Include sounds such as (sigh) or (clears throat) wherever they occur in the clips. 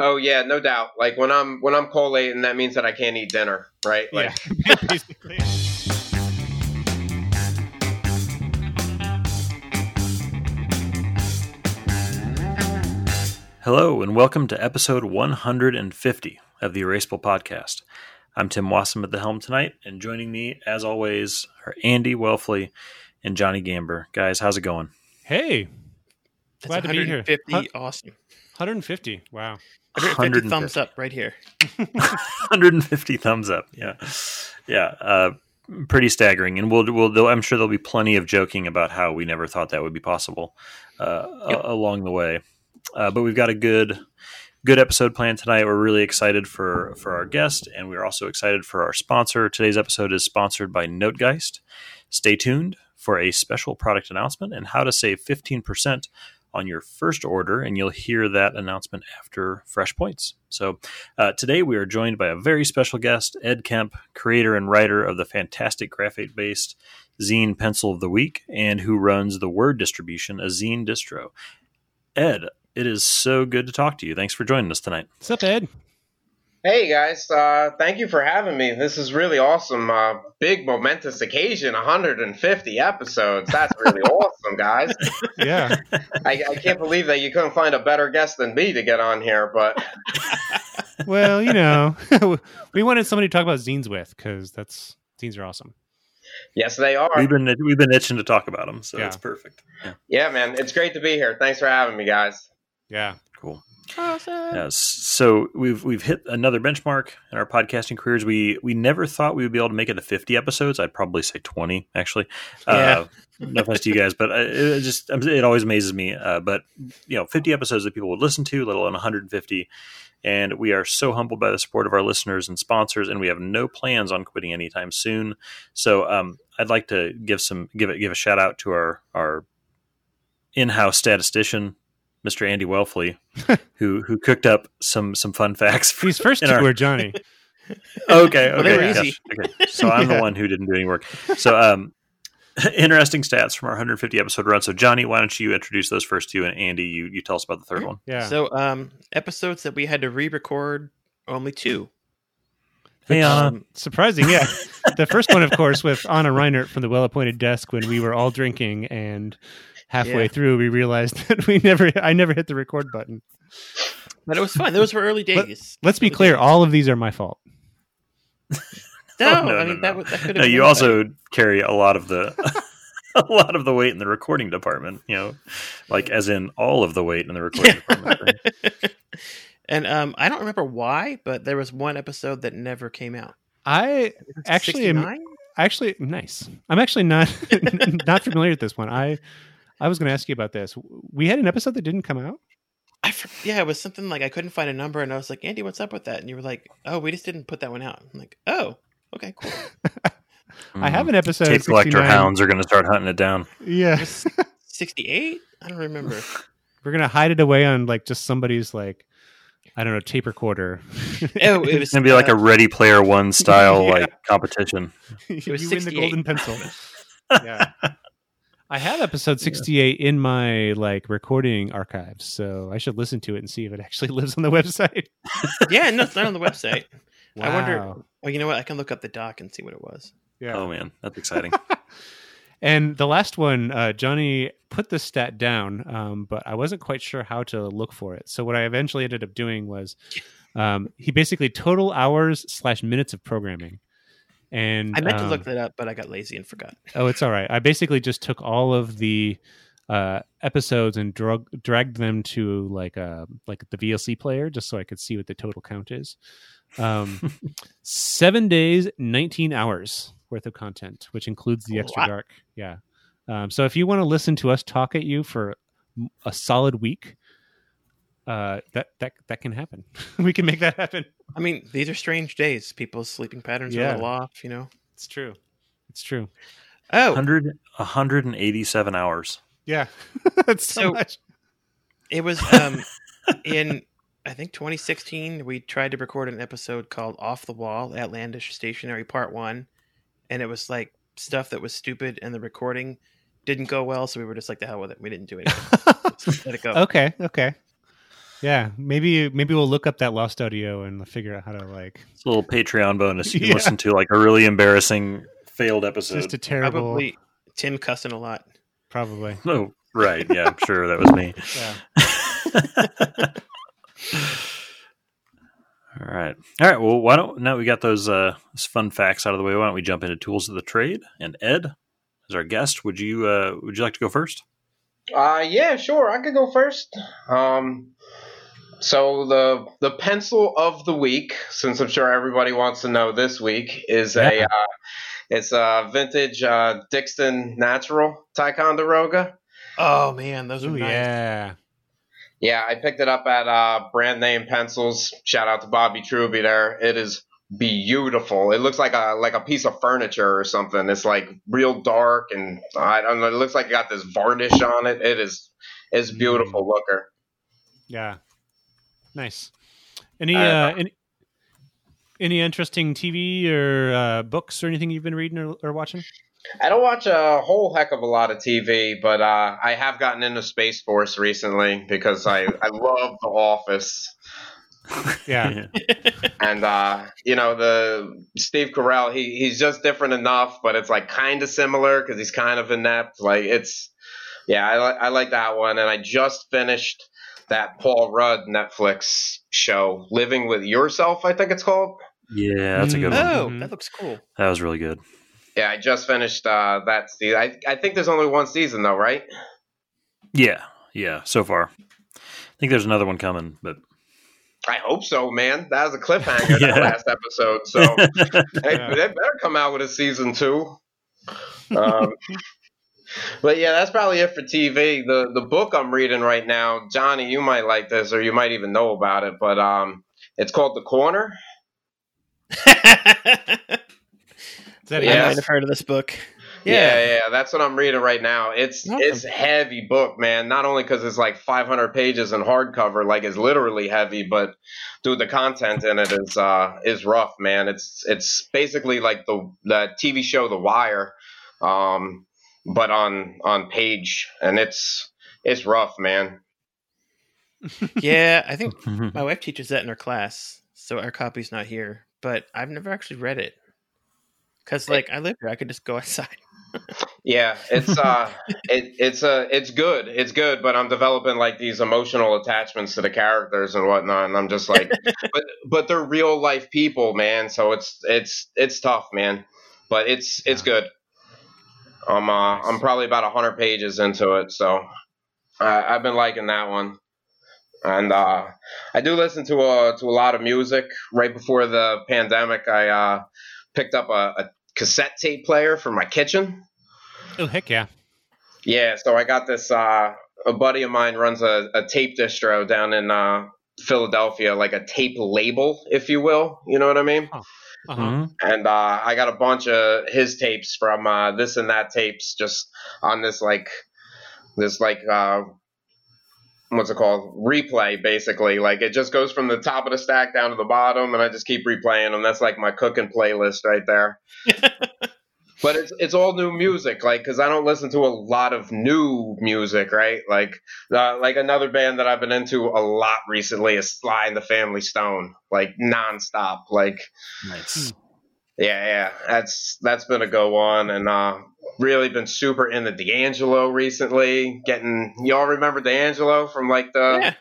Oh yeah, no doubt. Like when I'm when I'm collating, that means that I can't eat dinner, right? Like yeah, (laughs) (laughs) basically. Hello, and welcome to episode 150 of the Erasable Podcast. I'm Tim Wasem at the helm tonight, and joining me, as always, are Andy Welfle and Johnny Gamber. Guys, how's it going? Hey, That's Glad to be here. 150. Huh? Awesome. 150. Wow. 150 thumbs up right here. (laughs) 150 thumbs up. Yeah, yeah, uh, pretty staggering. And we'll, we'll, I'm sure there'll be plenty of joking about how we never thought that would be possible uh, Yep. a- along the way. Uh, but we've got a good, good episode planned tonight. We're really excited for for our guest, and we're also excited for our sponsor. Today's episode is sponsored by Notegeist. Stay tuned for a special product announcement and how to save 15% on your first order, and you'll hear that announcement after Fresh Points. So, uh, today we are joined by a very special guest, Ed Kemp, creator and writer of the fantastic graphite based zine Pencil of the Week, and who runs the Word distribution, a zine distro. Ed, it is so good to talk to you. Thanks for joining us tonight. What's up, Ed? Hey guys, uh, thank you for having me. This is really awesome. Uh, big momentous occasion, 150 episodes. That's really (laughs) awesome, guys. Yeah. I, I can't believe that you couldn't find a better guest than me to get on here, but (laughs) well, you know, (laughs) we wanted somebody to talk about zines with because that's zines are awesome. yes, they are. We've been we've been itching to talk about them, so Yeah. it's perfect. Yeah, Yeah, man, it's great to be here. Thanks for having me, guys. Yeah. cool. Awesome. Yes. So we've we've hit another benchmark in our podcasting careers. We we never thought we would be able to make it to 50 episodes. I'd probably say 20 actually. Uh, no offense to you guys, but uh, it just it always amazes me. Uh, but you know, 50 episodes that people would listen to, let alone 150. And we are so humbled by the support of our listeners and sponsors, and we have no plans on quitting anytime soon. So um, I'd like to give some give it give a shout out to our our in-house statistician, Mr. Andy Welfle, (laughs) who who cooked up some some fun facts. For, These first in two our- were Johnny. (laughs) okay, okay, were gosh, easy. okay. So I'm (laughs) Yeah. the one who didn't do any work. So um, interesting stats from our 150 episode run. So Johnny, why don't you introduce those first two, and Andy, you you tell us about the third one. Yeah. So, um, episodes that we had to re-record only two. Hey, Anna. Um, Surprising, yeah. the first one, of course, with Anna Reinert from the well-appointed desk when we were all drinking, and halfway Yeah. through we realized (laughs) that we never, I never hit the record button. but it was fun. Those were early days. Let's be Early clear, days. all of these are my fault. (laughs) No, Oh, no, I mean that, no. would- that could have No, been you anybody. also carry a lot of the (laughs) a lot of the weight in the recording department. You know, like as in all of the weight in the recording department. Right? and um, I don't remember why, but there was one episode that never came out. I Actually, am- actually nice. I'm actually not (laughs) not familiar with this one. I I was going to ask you about this. We had an episode that didn't come out. I for, yeah, it was something like I couldn't find a number, and I was like, Andy, what's up with that? And you were like, Oh, we just didn't put that one out. I'm like, Oh, okay, cool. (laughs) I have an episode. Tape collector hounds are going to start hunting it down. Yeah, Sixty-eight? I don't remember. (laughs) we're gonna hide it away on like just somebody's like I don't know tape recorder. (laughs) Oh, it was It's going to be like a uh, Ready Player One style (laughs) Yeah. like competition. (laughs) you was win the golden pencil. yeah. I have episode 68 in my like recording archives, so I should listen to it and see if it actually lives on the website. yeah, no, it's not on the website. I wonder- Wow. Oh, you know what? I can look up the doc and see what it was. Yeah. Oh man, that's exciting. And the last one, uh, Johnny put the stat down, um, but I wasn't quite sure how to look for it. So what I eventually ended up doing was um, he basically total hours slash minutes of programming. And I meant to um, look that up, but I got lazy and forgot. Oh, it's all right. I basically just took all of the uh, episodes and drug, dragged them to like a like the VLC player, just so I could see what the total count is. Um, (laughs) seven days, nineteen hours worth of content, which includes the A extra lot. dark. Yeah. Um, so if you want to listen to us talk at you for a solid week, uh, that that that can happen. (laughs) we can make that happen. I mean, these are strange days. People's sleeping patterns are Yeah. a little off, you know. It's true. It's true. Oh, 100, 187 hours. Yeah. (laughs) That's so, So- much. it was (laughs) um in I think 2016 we tried to record an episode called Off the Wall Outlandish Stationary Part 1 and it was like stuff that was stupid and the recording didn't go well so we were just like the hell with it. We didn't do anything. Let it go. (laughs) Okay. Okay. Yeah, maybe maybe we'll look up that lost audio and figure out how to like. It's a little Patreon bonus. You can (laughs) Yeah. listen to like a really embarrassing failed episode. just a terrible. Probably Tim cussing a lot. Probably. Oh, right. Yeah, I'm sure that was me. (laughs) Yeah. All right. All right. Well, why don't now we got those uh those fun facts out of the way? Why don't we jump into tools of the trade? And Ed, as our guest, would you uh would you like to go first? Uh, yeah, sure. I could go first. Um, so the the pencil of the week, since I'm sure everybody wants to know this week, is a uh, it's a vintage uh, Dixon Natural Ticonderoga. Oh man, those are Ooh, nice. yeah. Yeah, I picked it up at uh, Brand Name Pencils. Shout out to Bobby Truby there. It is beautiful. It looks like a like a piece of furniture or something. It's like real dark and I don't know. It looks like it got this varnish on it. It is it's beautiful looker. Yeah. Nice. Any Uh, uh, any any interesting TV or uh, books or anything you've been reading or, or watching? I don't watch a whole heck of a lot of TV, but uh, I have gotten into Space Force recently because I, (laughs) I love The Office. Yeah. (laughs) And uh, you know the Steve Carell, he he's just different enough, but it's like kind of similar because he's kind of inept. Like it's, yeah, I like I like that one. And I just finished that Paul Rudd Netflix show, Living with Yourself, I think it's called. yeah, that's a good Mm. one. Oh, Mhm. that looks cool. That was really good. Yeah, I just finished uh, that season. I I think there's only one season though, right? Yeah, yeah. So far, I think there's another one coming, but I hope so, man. That was a cliffhanger (laughs) Yeah. that last episode. So (laughs) hey, Yeah. they better come out with a season two. Um, but yeah, that's probably it for TV. The the book I'm reading right now, Johnny, you might like this, or you might even know about it. But um, it's called The Corner. (laughs) Is that Yeah. I it? might have heard of this book. Yeah. Yeah. yeah, that's what I'm reading right now. It's Awesome. it's heavy book, man. Not only because it's like 500 pages in hardcover, like it's literally heavy, but dude, the content in it is uh is rough, man. It's it's basically like the the TV show The Wire, um, but on on page, and it's it's rough, man. (laughs) Yeah, I think (laughs) my wife teaches that in her class, so our copy's not here. But I've never actually read it because, like, I live here. I could just go (laughs) outside. Yeah, it's (laughs) uh, it, it's uh, it's good, it's good, but I'm developing like these emotional attachments to the characters and whatnot, and I'm just (laughs) like, but but they're real life people, man. So it's it's it's tough, man, but it's it's good. I'm uh, I'm probably about hundred pages into it, so I I've been liking that one, and uh, I do listen to a to a lot of music. Right before the pandemic, I uh, picked up a, a cassette tape player for my kitchen. Oh heck yeah! Yeah, so I got this. Uh, a buddy of mine runs a, a tape distro down in uh, Philadelphia, like a tape label, if you will. You know what I mean? Uh-huh. Mhm. And uh, I got a bunch of his tapes from uh, this and that tapes, just on this like this like uh, what's it called replay, basically. Like it just goes from the top of the stack down to the bottom, and I just keep replaying them. That's like my cooking playlist right there (laughs) but it's it's all new music like because i don't listen to a lot of new music right like uh, like another band that i've been into a lot recently is sly and the family stone like nonstop like Nice. Yeah yeah that's that's been a go on and uh really been super into d'angelo recently getting y'all remember d'angelo from like the yeah.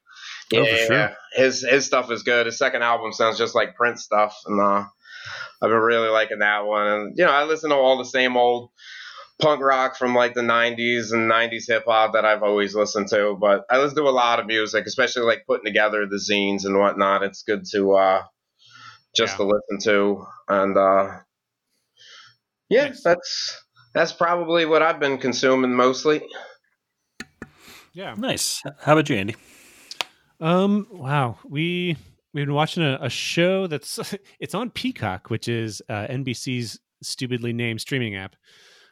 yeah, Oh, for sure. yeah. His his stuff is good. His second album sounds just like Prince stuff, and uh, I've been really liking that one. And you know, I listen to all the same old punk rock from like the '90s and '90s hip hop that I've always listened to. But I listen to a lot of music, especially like putting together the zines and whatnot. It's good to uh, just Yeah. to listen to, and uh, yeah, Nice. that's that's probably what I've been consuming mostly. Yeah. Nice. How about you, Andy? Um. Wow. We we've been watching a, a show that's (laughs) it's on Peacock, which is uh, NBC's stupidly named streaming app.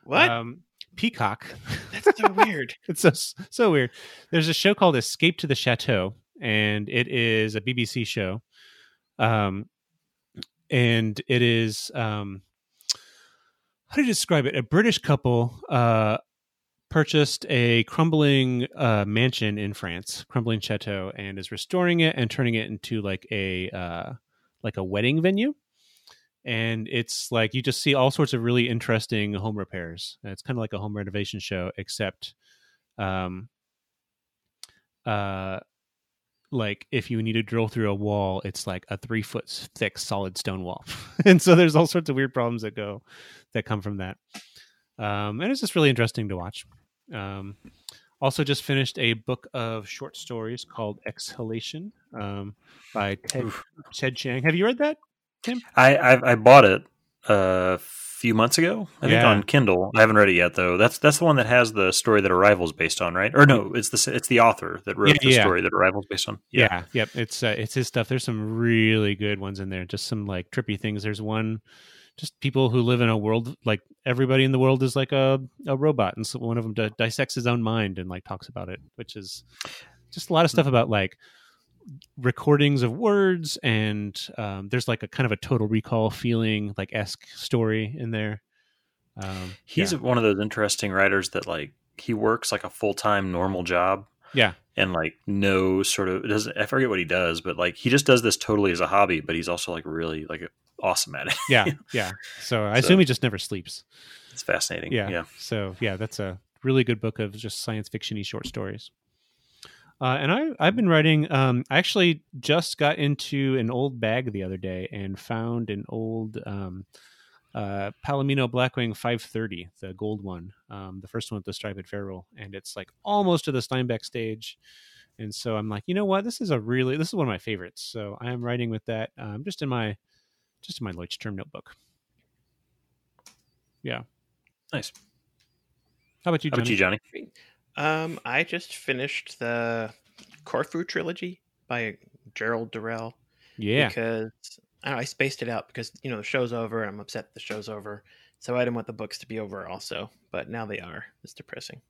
What? Um, Peacock. That's so (laughs) weird. it's so so weird. There's a show called Escape to the Chateau, and it is a BBC show. Um, and it is um, how do you describe it? A British couple uh purchased a crumbling uh, mansion in France, crumbling chateau, and is restoring it and turning it into like a uh, like a wedding venue. And it's like you just see all sorts of really interesting home repairs. It's kind of like a home renovation show, except, um, uh, like if you need to drill through a wall, it's like a three foot thick solid stone wall, (laughs) and so there's all sorts of weird problems that go that come from that. Um, and it's just really interesting to watch. Um, also, just finished a book of short stories called Exhalation um, by Ted, Ted Chiang. Have you read that, Tim? I I, I bought it a few months ago. I think on Kindle. I haven't read it yet though. That's that's the one that has the story that Arrival's based on, right? Or no, it's the it's the author that wrote Yeah, the yeah. story that Arrival's based on. Yeah, yep. It's uh, it's his stuff. There's some really good ones in there. Just some like trippy things. There's one, just people who live in a world like everybody in the world is like a a robot, and so one of them di- dissects his own mind and like talks about it, which is just a lot of stuff about like recordings of words and um, there's like a kind of a total recall feeling like esque story in there. Um, He's yeah. one of those interesting writers that like he works like a full time normal job. Yeah. And like no sort of doesn't I forget what he does, but like he just does this totally as a hobby, but he's also like really like awesome at it. yeah, (laughs) yeah. So I So- assume he just never sleeps. it's fascinating. yeah. Yeah. So yeah, that's a really good book of just science fiction-y short stories. Uh, and I I've been writing. Um, I actually just got into an old bag the other day and found an old um, uh, Palomino Blackwing 530, the gold one, um, the first one with the striped ferrule, and it's like almost to the Steinbeck stage. And so I'm like, you know what? This is a really this is one of my favorites. So I am writing with that um, just in my just in my Leuchtturm notebook. Yeah. Nice. How about you, How about you, Johnny? Johnny? Um, I just finished the Corfu trilogy by Gerald Durrell. Yeah. Because I, know, I spaced it out because you know the show's over. and I'm upset the show's over, so I didn't want the books to be over also. But now they are. It's depressing.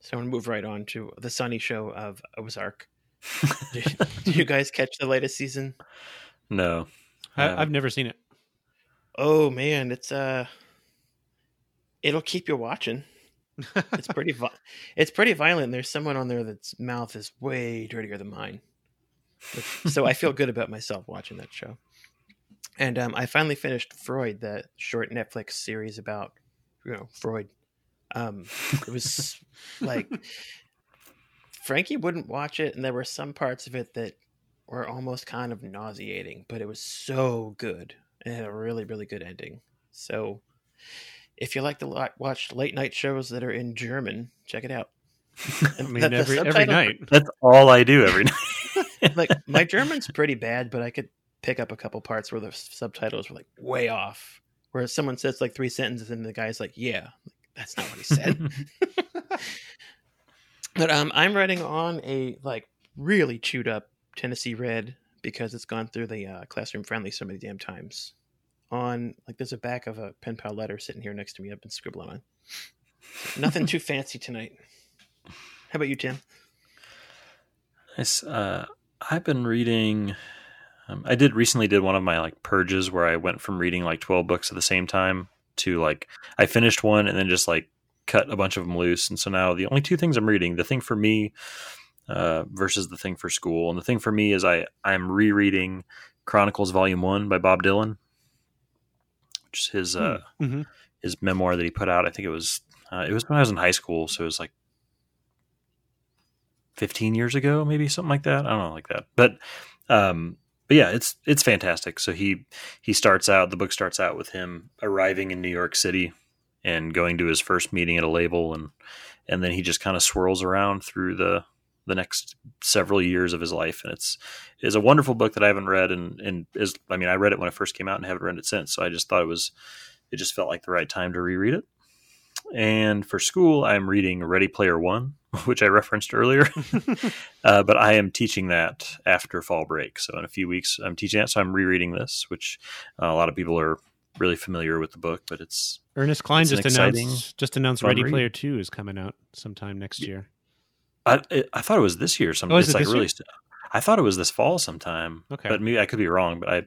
So I'm gonna move right on to the Sunny show of Ozark. (laughs) did, did you guys catch the latest season? No. I, I've never seen it. Oh man, it's uh, it'll keep you watching. It's pretty vi- it's pretty violent. There's someone on there that's mouth is way dirtier than mine. so I feel (laughs) good about myself watching that show. And um, I finally finished Freud, that short Netflix series about you know Freud. Um, it was (laughs) like Frankie wouldn't watch it, and there were some parts of it that were almost kind of nauseating, but it was so good and it had a really really good ending. So if you like to watch late night shows that are in German, check it out. (laughs) I mean, every every night. That's all I do every night. (laughs) like my German's pretty bad, but I could pick up a couple parts where the subtitles were like way off. Where someone says like three sentences and the guy's like, "Yeah, that's not what he said." (laughs) but um, I'm writing on a like really chewed up Tennessee Red because it's gone through the uh, classroom friendly so many damn times. On like, there's a back of a pen pal letter sitting here next to me. I've been scribbling on. Nothing too fancy tonight. How about you, Tim? Nice. Uh, I've been reading. Um, I did recently did one of my like purges where I went from reading like twelve books at the same time to like I finished one and then just like cut a bunch of them loose. And so now the only two things I'm reading, the thing for me uh, versus the thing for school, and the thing for me is I I'm rereading Chronicles Volume One by Bob Dylan, which is his uh, Mhm. his memoir that he put out. I think it was uh, it was when I was in high school, so it was like 15 years ago, maybe something like that. I don't know, like that. But um, but yeah, it's it's fantastic. So he he starts out the book starts out with him arriving in New York City and going to his first meeting at a label, and and then he just kind of swirls around through the the next several years of his life, and it's is a wonderful book that I haven't read, and and is I mean I read it when it first came out and haven't read it since. So I just thought it was it just felt like the right time to reread it. And for school, I'm reading Ready Player One, (laughs) which I referenced earlier. (laughs) uh, but I am teaching that after fall break. So in a few weeks, I'm teaching that. So I'm rereading this, which uh, a lot of people are really familiar with the book, but it's Ernest Cline It's just exciting, announced just announced Ready read. Player Two is coming out sometime next year. I it, I thought it was this year. Some Oh, it's it like really. st- I thought it was this fall sometime. Okay. but maybe I could be wrong. But I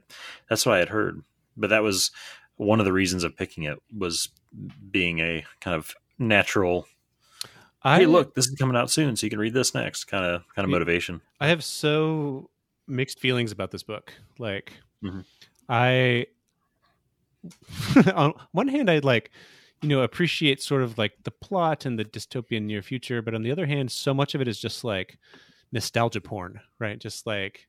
that's what I had heard. But that was one of the reasons of picking it was being a kind of natural I hey, look, this is coming out soon, so you can read this next. Kind of kind of motivation. I have so mixed feelings about this book. Like, Mhm. I, (laughs) on one hand, I like, you know, appreciate sort of like the plot and the dystopian near future, but on the other hand, so much of it is just like nostalgia porn, right? Just like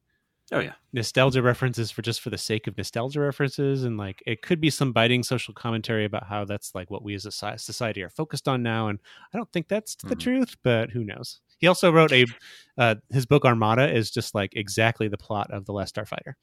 Oh yeah, nostalgia references for just for the sake of nostalgia references, and like it could be some biting social commentary about how that's like what we as a society are focused on now. And I don't think that's the Mhm. truth, but who knows? He also wrote a uh, his book Armada is just like exactly the plot of the Last Starfighter.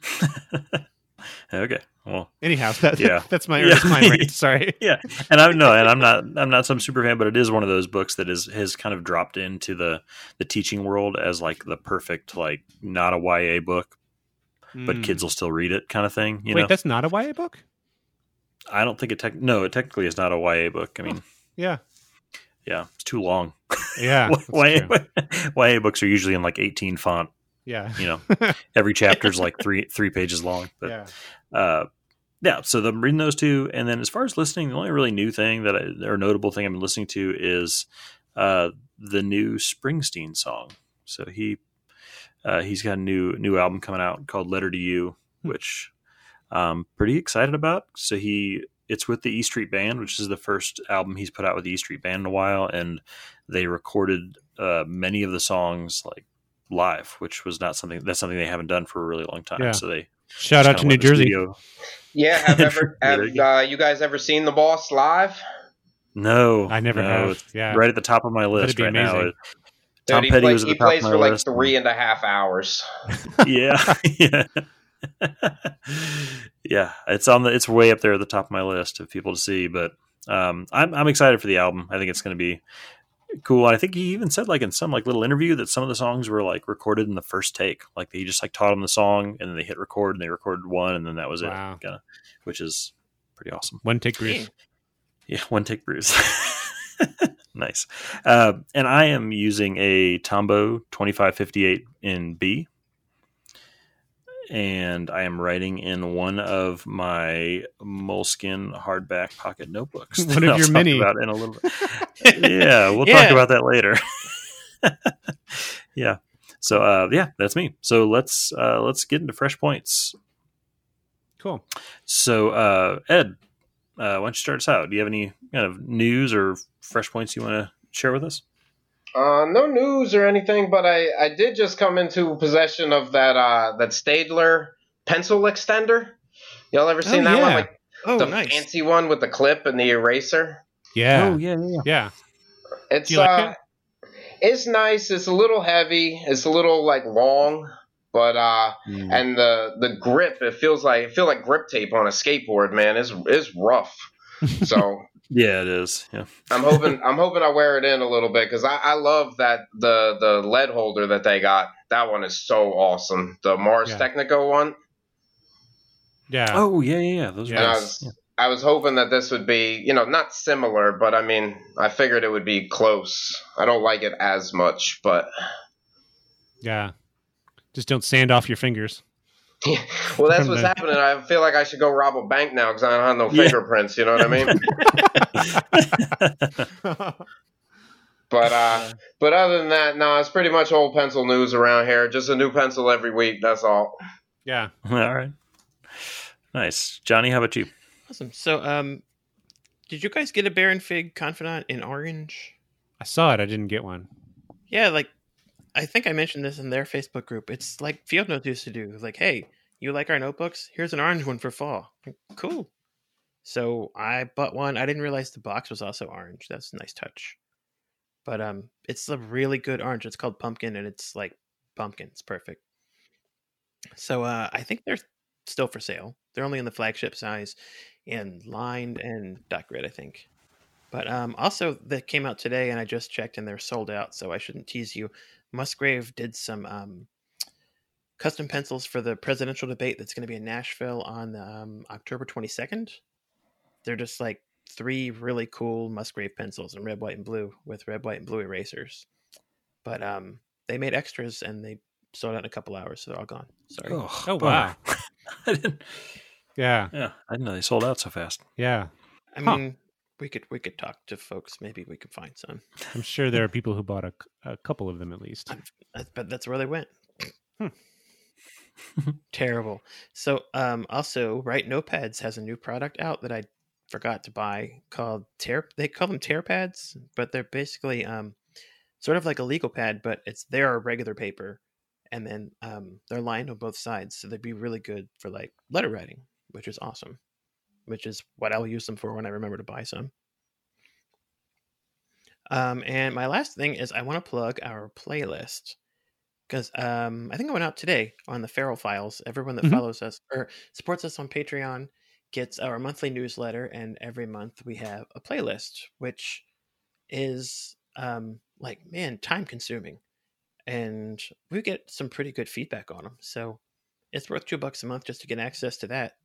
(laughs) (laughs) okay. Well, Anyhow, that, Yeah. (laughs) that's my Yeah. Cline rant. (laughs) Sorry. yeah, and I'm no, and I'm not, I'm not some super fan, but it is one of those books that is has kind of dropped into the the teaching world as like the perfect, like not a YA book, but Mm. kids will still read it kind of thing. You Wait, know, that's not a YA book. I don't think it. Tech, no, it technically is not a YA book. I mean, Yeah, yeah, it's too long. yeah, YA. YA books are usually in like 18 font. Yeah, You know, (laughs) every chapter is like three three pages long. But yeah. uh, yeah, so I'm reading those two, and then as far as listening, the only really new thing that I, or notable thing I've been listening to is uh, the new Springsteen song. So he uh, he's got a new new album coming out called "Letter to You," Hmm. which I'm pretty excited about. So he it's with the E Street Band, which is the first album he's put out with the E Street Band in a while, and they recorded uh, many of the songs like live, which was not something that's something they haven't done for a really long time. Yeah. So they Shout out to New went in the Jersey. studio. Yeah, have (laughs) ever have you uh, you guys ever seen the boss live? No, I never no, have. Yeah, Right at the top of my list be right now. amazing. Tom Dude, he Petty play- was at he the top plays of my for like list. three and a half hours. (laughs) (laughs) yeah, yeah, yeah. It's on the. It's way up there at the top of my list of people to see. But um, I'm I'm excited for the album. I think it's going to be cool. I think he even said like in some like little interview that some of the songs were like recorded in the first take. Like he just like taught them the song and then they hit record and they recorded one and then that was Wow. it. Kinda, which is pretty awesome. one take Bruce. Yeah, one take bruise. (laughs) nice. Uh, and I am using a Tombow 2558 in B. And I am writing in one of my Moleskine hardback pocket notebooks. (laughs) One of your talk many. About in a little bit. (laughs) yeah, we'll Yeah. talk about that later. (laughs) yeah. So uh, yeah, that's me. So let's uh, let's get into fresh points. Cool. So, uh, Ed, uh, why don't you start us out? Do you have any kind of news or fresh points you want to share with us? Uh, no news or anything, but I, I did just come into possession of that uh, that Staedtler pencil extender. Y'all ever seen Oh, that one? yeah. Like Oh, the nice. fancy one with the clip and the eraser. Yeah. Oh, yeah, yeah. yeah. It's Do you like uh, it's nice. It's a little heavy. It's a little like long, but uh, Mm. and the the grip it feels like it feel like grip tape on a skateboard, man. It's it's rough. (laughs) So Yeah, it is. Yeah. I'm hoping I'm hoping I wear it in a little bit because I, I love that the the lead holder that they got. That one is so awesome. The Mars Yeah. Technico one. Yeah. Oh, yeah, yeah, yeah. Those are Yeah. And I nice. was I was hoping that this would be you know not similar, but I mean I figured it would be close. I don't like it as much, but Yeah. Just don't sand off your fingers. Well that's what's happening. I feel like I should go rob a bank now because I don't have no Yeah. fingerprints. You know what I mean? (laughs) But uh, but other than that, no, it's pretty much old pencil news around here. Just a new pencil every week. That's all. yeah. (laughs) All right. Nice. Johnny, how about you? Awesome. So, um, did you guys get a Baron Fig Confidant in orange? I saw it. I didn't get one. Yeah, like I think I mentioned this in their Facebook group. It's like Field Notes used to do. Like, hey, you like our notebooks? Here's an orange one for fall. Cool. So I bought one. I didn't realize the box was also orange. That's a nice touch. But um, it's a really good orange. It's called pumpkin, and it's like pumpkin. It's perfect. So uh, I think they're still for sale. They're only in the flagship size, and lined and dot grid, I think. But um, also, that came out today, and I just checked, and they're sold out. So I shouldn't tease you. Musgrave did some um, custom pencils for the presidential debate that's going to be in Nashville on um, October 22nd. They're just like three really cool Musgrave pencils in red, white, and blue with red, white, and blue erasers. But um, they made extras, and they sold out in a couple hours, so they're all gone. Sorry. Oh, wow. (laughs) I didn't, Yeah. yeah, I didn't know they sold out so fast. Yeah. I Huh. mean, we could we could talk to folks. Maybe we could find some. I'm sure there (laughs) are people who bought a, a couple of them at least. I bet that's where they went. Hmm. (laughs) Terrible. So, um, also, Write, Notepads has a new product out that I forgot to buy called Tear. They call them Tear Pads, but they're basically um, sort of like a legal pad, but it's their regular paper, and then um, they're lined on both sides, so they'd be really good for like letter writing, which is awesome. Which is what I'll use them for when I remember to buy some. Um, and my last thing is I want to plug our playlist because um, I think I went out today on the Feral Files. Everyone that Mhm. follows us or supports us on Patreon gets our monthly newsletter, and every month we have a playlist, which is um, like man, time consuming, and we get some pretty good feedback on them. So it's worth two bucks a month just to get access to that.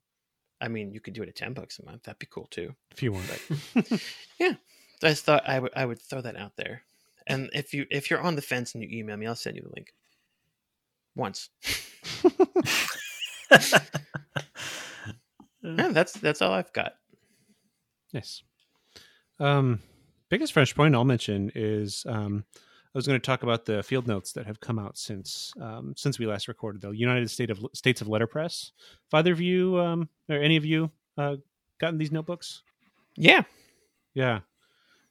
I mean, you could do it at ten bucks a month. That'd be cool too. if you want. (laughs) yeah, I just thought I would I would throw that out there. And if you if you're on the fence and you email me, I'll send you the link. Once. (laughs) Yeah, that's that's all I've got. Nice. Um, biggest fresh point I'll mention is um, I was going to talk about the field notes that have come out since um, since we last recorded. The United State of States of Letterpress. Have either of you um, or any of you uh, gotten these notebooks? Yeah. Yeah.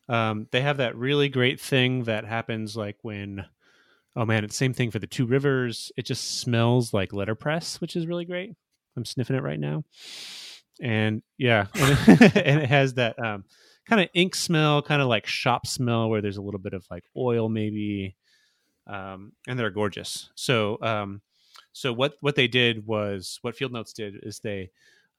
Um, they have that really great thing that happens like when, oh man, it's the same thing for the Two Rivers. It just smells like letterpress, which is really great. I'm sniffing it right now. And yeah, and it, (laughs) and it has that um, kind of ink smell, kind of like shop smell, where there's a little bit of like oil maybe. Um, and they're gorgeous. So, um, so what what they did was what Field Notes did is they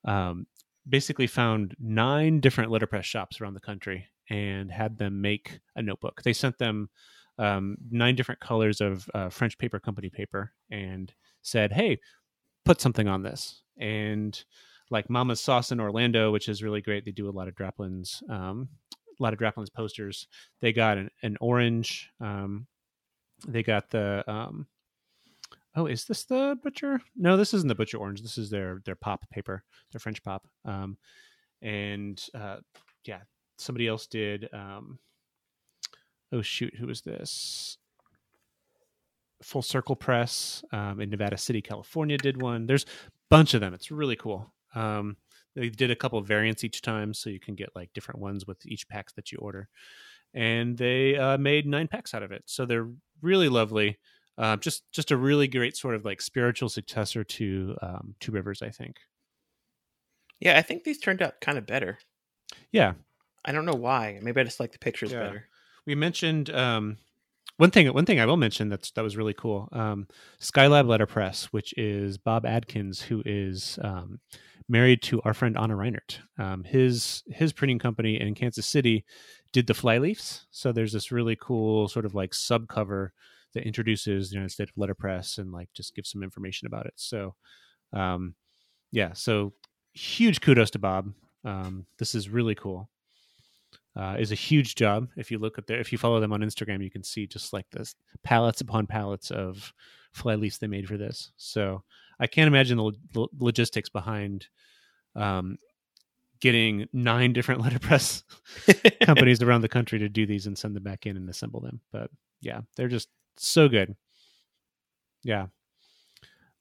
um, basically found nine different letterpress shops around the country and had them make a notebook. They sent them um, nine different colors of uh, French paper company paper and said, "Hey, put something on this." And like Mama's Sauce in Orlando, which is really great. They do a lot of Draplin's, um, a lot of Draplin's posters. They got an, an orange. Um, they got the. Um, oh, is this the butcher? No, this isn't the butcher orange. This is their their pop paper, their French pop. Um, and uh, yeah, somebody else did. Um, oh shoot, who was this? Full Circle Press um, in Nevada City, California, did one. There's a bunch of them. It's really cool. Um, they did a couple of variants each time, so you can get like different ones with each packs that you order. And they uh, made nine packs out of it, so they're really lovely. Uh, just just a really great sort of like spiritual successor to um, Two Rivers, I think. Yeah, I think these turned out kind of better. Yeah, I don't know why. Maybe I just like the pictures Yeah. better. we mentioned um, one thing. One thing I will mention that's that was really cool. Um, Skylab Letterpress, which is Bob Adkins, who is um, married to our friend Anna Reinert. Um, his his printing company in Kansas City did the flyleafs. So there's this really cool sort of like subcover that introduces the United States of Letterpress and like just gives some information about it. So, um, yeah. So huge kudos to Bob. Um, this is really cool uh, is a huge job. If you look at their, if you follow them on Instagram, you can see just like this pallets upon pallets of fly leaves they made for this. So I can't imagine the lo- lo- logistics behind um, getting nine different (laughs) letterpress (laughs) companies around the country to do these and send them back in and assemble them. But yeah, they're just so good. Yeah.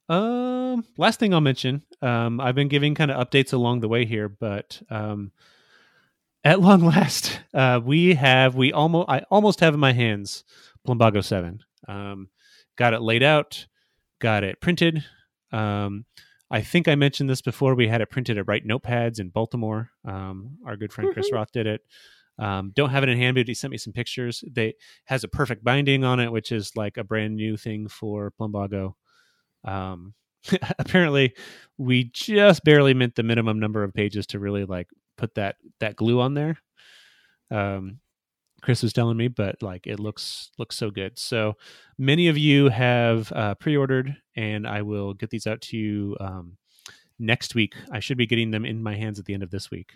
Um, last thing I'll mention, um, I've been giving kind of updates along the way here, but um, at (laughs) long last, uh, we have we almost I almost have in my hands Plumbago Seven. Um, got it laid out, got it printed. Um, I think I mentioned this before. We had it printed at Write Notepads in Baltimore. Um, our good friend Chris Woohoo. Roth did it. Um, don't have it in hand, but he sent me some pictures. They has a perfect binding on it, which is like a brand new thing for Plumbago. Um, (laughs) apparently, we just barely met the minimum number of pages to really like put that that glue on there. Um, Chris was telling me, but like it looks looks so good. So many of you have uh, pre-ordered, and I will get these out to you um, next week. I should be getting them in my hands at the end of this week.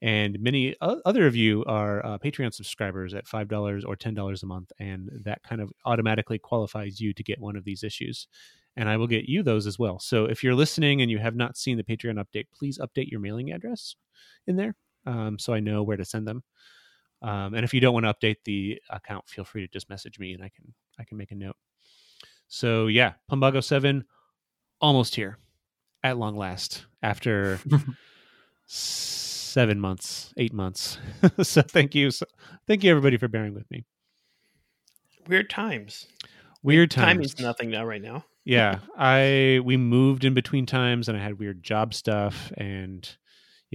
And many other of you are uh, Patreon subscribers at five dollars or ten dollars a month, and that kind of automatically qualifies you to get one of these issues. And I will get you those as well. So if you're listening and you have not seen the Patreon update, please update your mailing address in there um, so I know where to send them. Um, and if you don't want to update the account, feel free to just message me and I can I can make a note. So yeah, Plumbago Seven, almost here, at long last, after (laughs) seven months, eight months. (laughs) so thank you, so, thank you everybody for bearing with me. Weird times. Weird times. Time means nothing now, right now. yeah, (laughs) I we moved in between times, and I had weird job stuff, and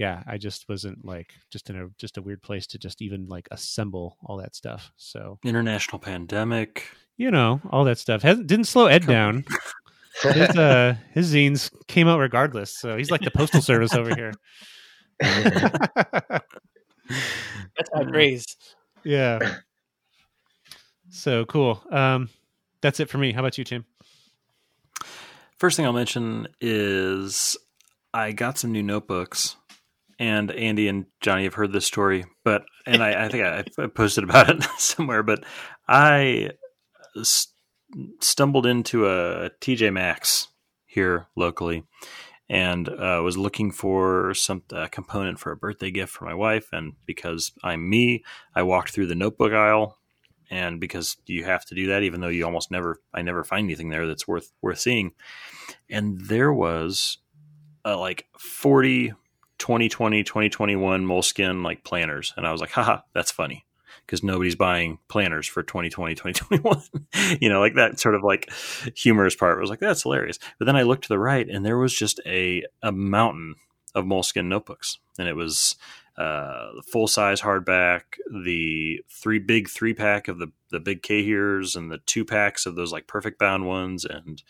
yeah, I just wasn't like just in a just a weird place to just even like assemble all that stuff. So International pandemic. you know, all that stuff hasn't didn't slow Ed down. (laughs) His uh his zines came out regardless, so he's like the postal service over here. (laughs) That's high praise. yeah. So cool. Um that's it for me. How about you, Tim? First thing I'll mention is I got some new notebooks, and Andy and Johnny have heard this story, but and I, I think I, I (laughs) posted about it (laughs) somewhere. But I st- stumbled into a TJ Maxx here locally, and uh, was looking for some uh, component for a birthday gift for my wife. And because I'm me, I walked through the notebook aisle and because you have to do that even though you almost never i never find anything there that's worth worth seeing and there was uh, like 40 2020 2021 Moleskine like planners. And i was like haha that's funny. Because nobody's buying planners for 2020 2021 (laughs) you know like that sort of like humorous part I was like that's hilarious. But then i looked to the right and there was just a a mountain of Moleskine notebooks. And it was uh, the full size hardback, the three big three pack of the the big K Cahiers, and the two packs of those like perfect bound ones, and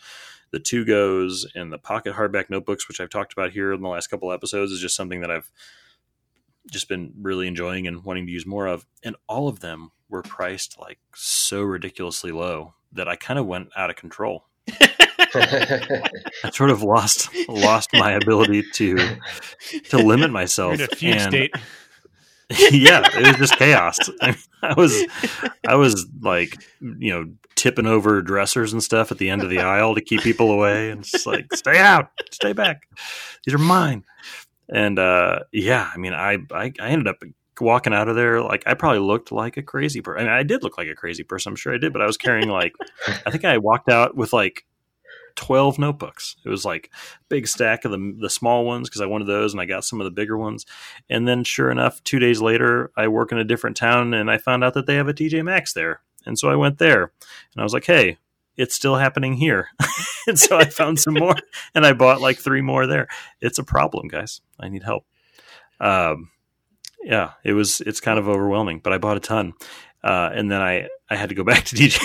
the two goes and the pocket hardback notebooks, which I've talked about here in the last couple episodes, is just something that I've just been really enjoying and wanting to use more of. And all of them were priced like so ridiculously low that I kind of went out of control. (laughs) (laughs) I sort of lost lost my ability to to limit myself. in a fugue and- state. (laughs) yeah, it was just chaos. (laughs) I, mean, I was, I was like, you know, tipping over dressers and stuff at the end of the aisle to keep people away, and just like, stay out, stay back. These are mine. And uh, yeah, I mean, I, I, I ended up walking out of there like I probably looked like a crazy person. I mean, I did look like a crazy person. I'm sure I did, but I was carrying like, I think I walked out with like 12 notebooks. It was like big stack of the the small ones because I wanted those and I got some of the bigger ones. And then sure enough, 2 days later, I work in a different town and I found out that they have a TJ Maxx there. And so I went there and I was like, "Hey, it's still happening here." (laughs) and so I found some more (laughs) and I bought like 3 more there. It's a problem, guys. I need help. Um yeah, it was it's kind of overwhelming, but I bought a ton. Uh, and then I I had to go back to TJ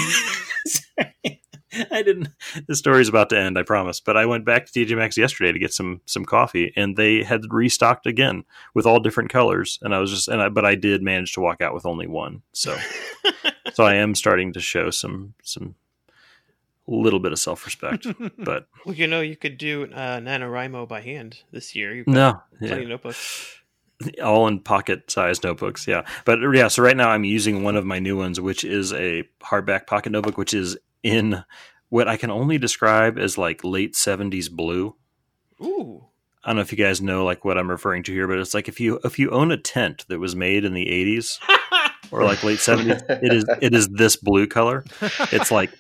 Sorry. (laughs) (laughs) I didn't. The story's about to end, I promise. But I went back to TJ Maxx yesterday to get some some coffee, and they had restocked again with all different colors. And I was just, and I, but I did manage to walk out with only one. So, (laughs) so I am starting to show some some little bit of self respect. (laughs) But Well, you know, you could do uh, NaNoWriMo by hand this year. You've got no, plenty yeah. of notebooks. all in pocket sized notebooks yeah but yeah so right now i'm using one of my new ones which is a hardback pocket notebook which is in what i can only describe as like late 70s blue. Ooh. i don't know if you guys know like what i'm referring to here but it's like if you if you own a tent that was made in the 80s (laughs) or like late 70s it is it is this blue color. It's like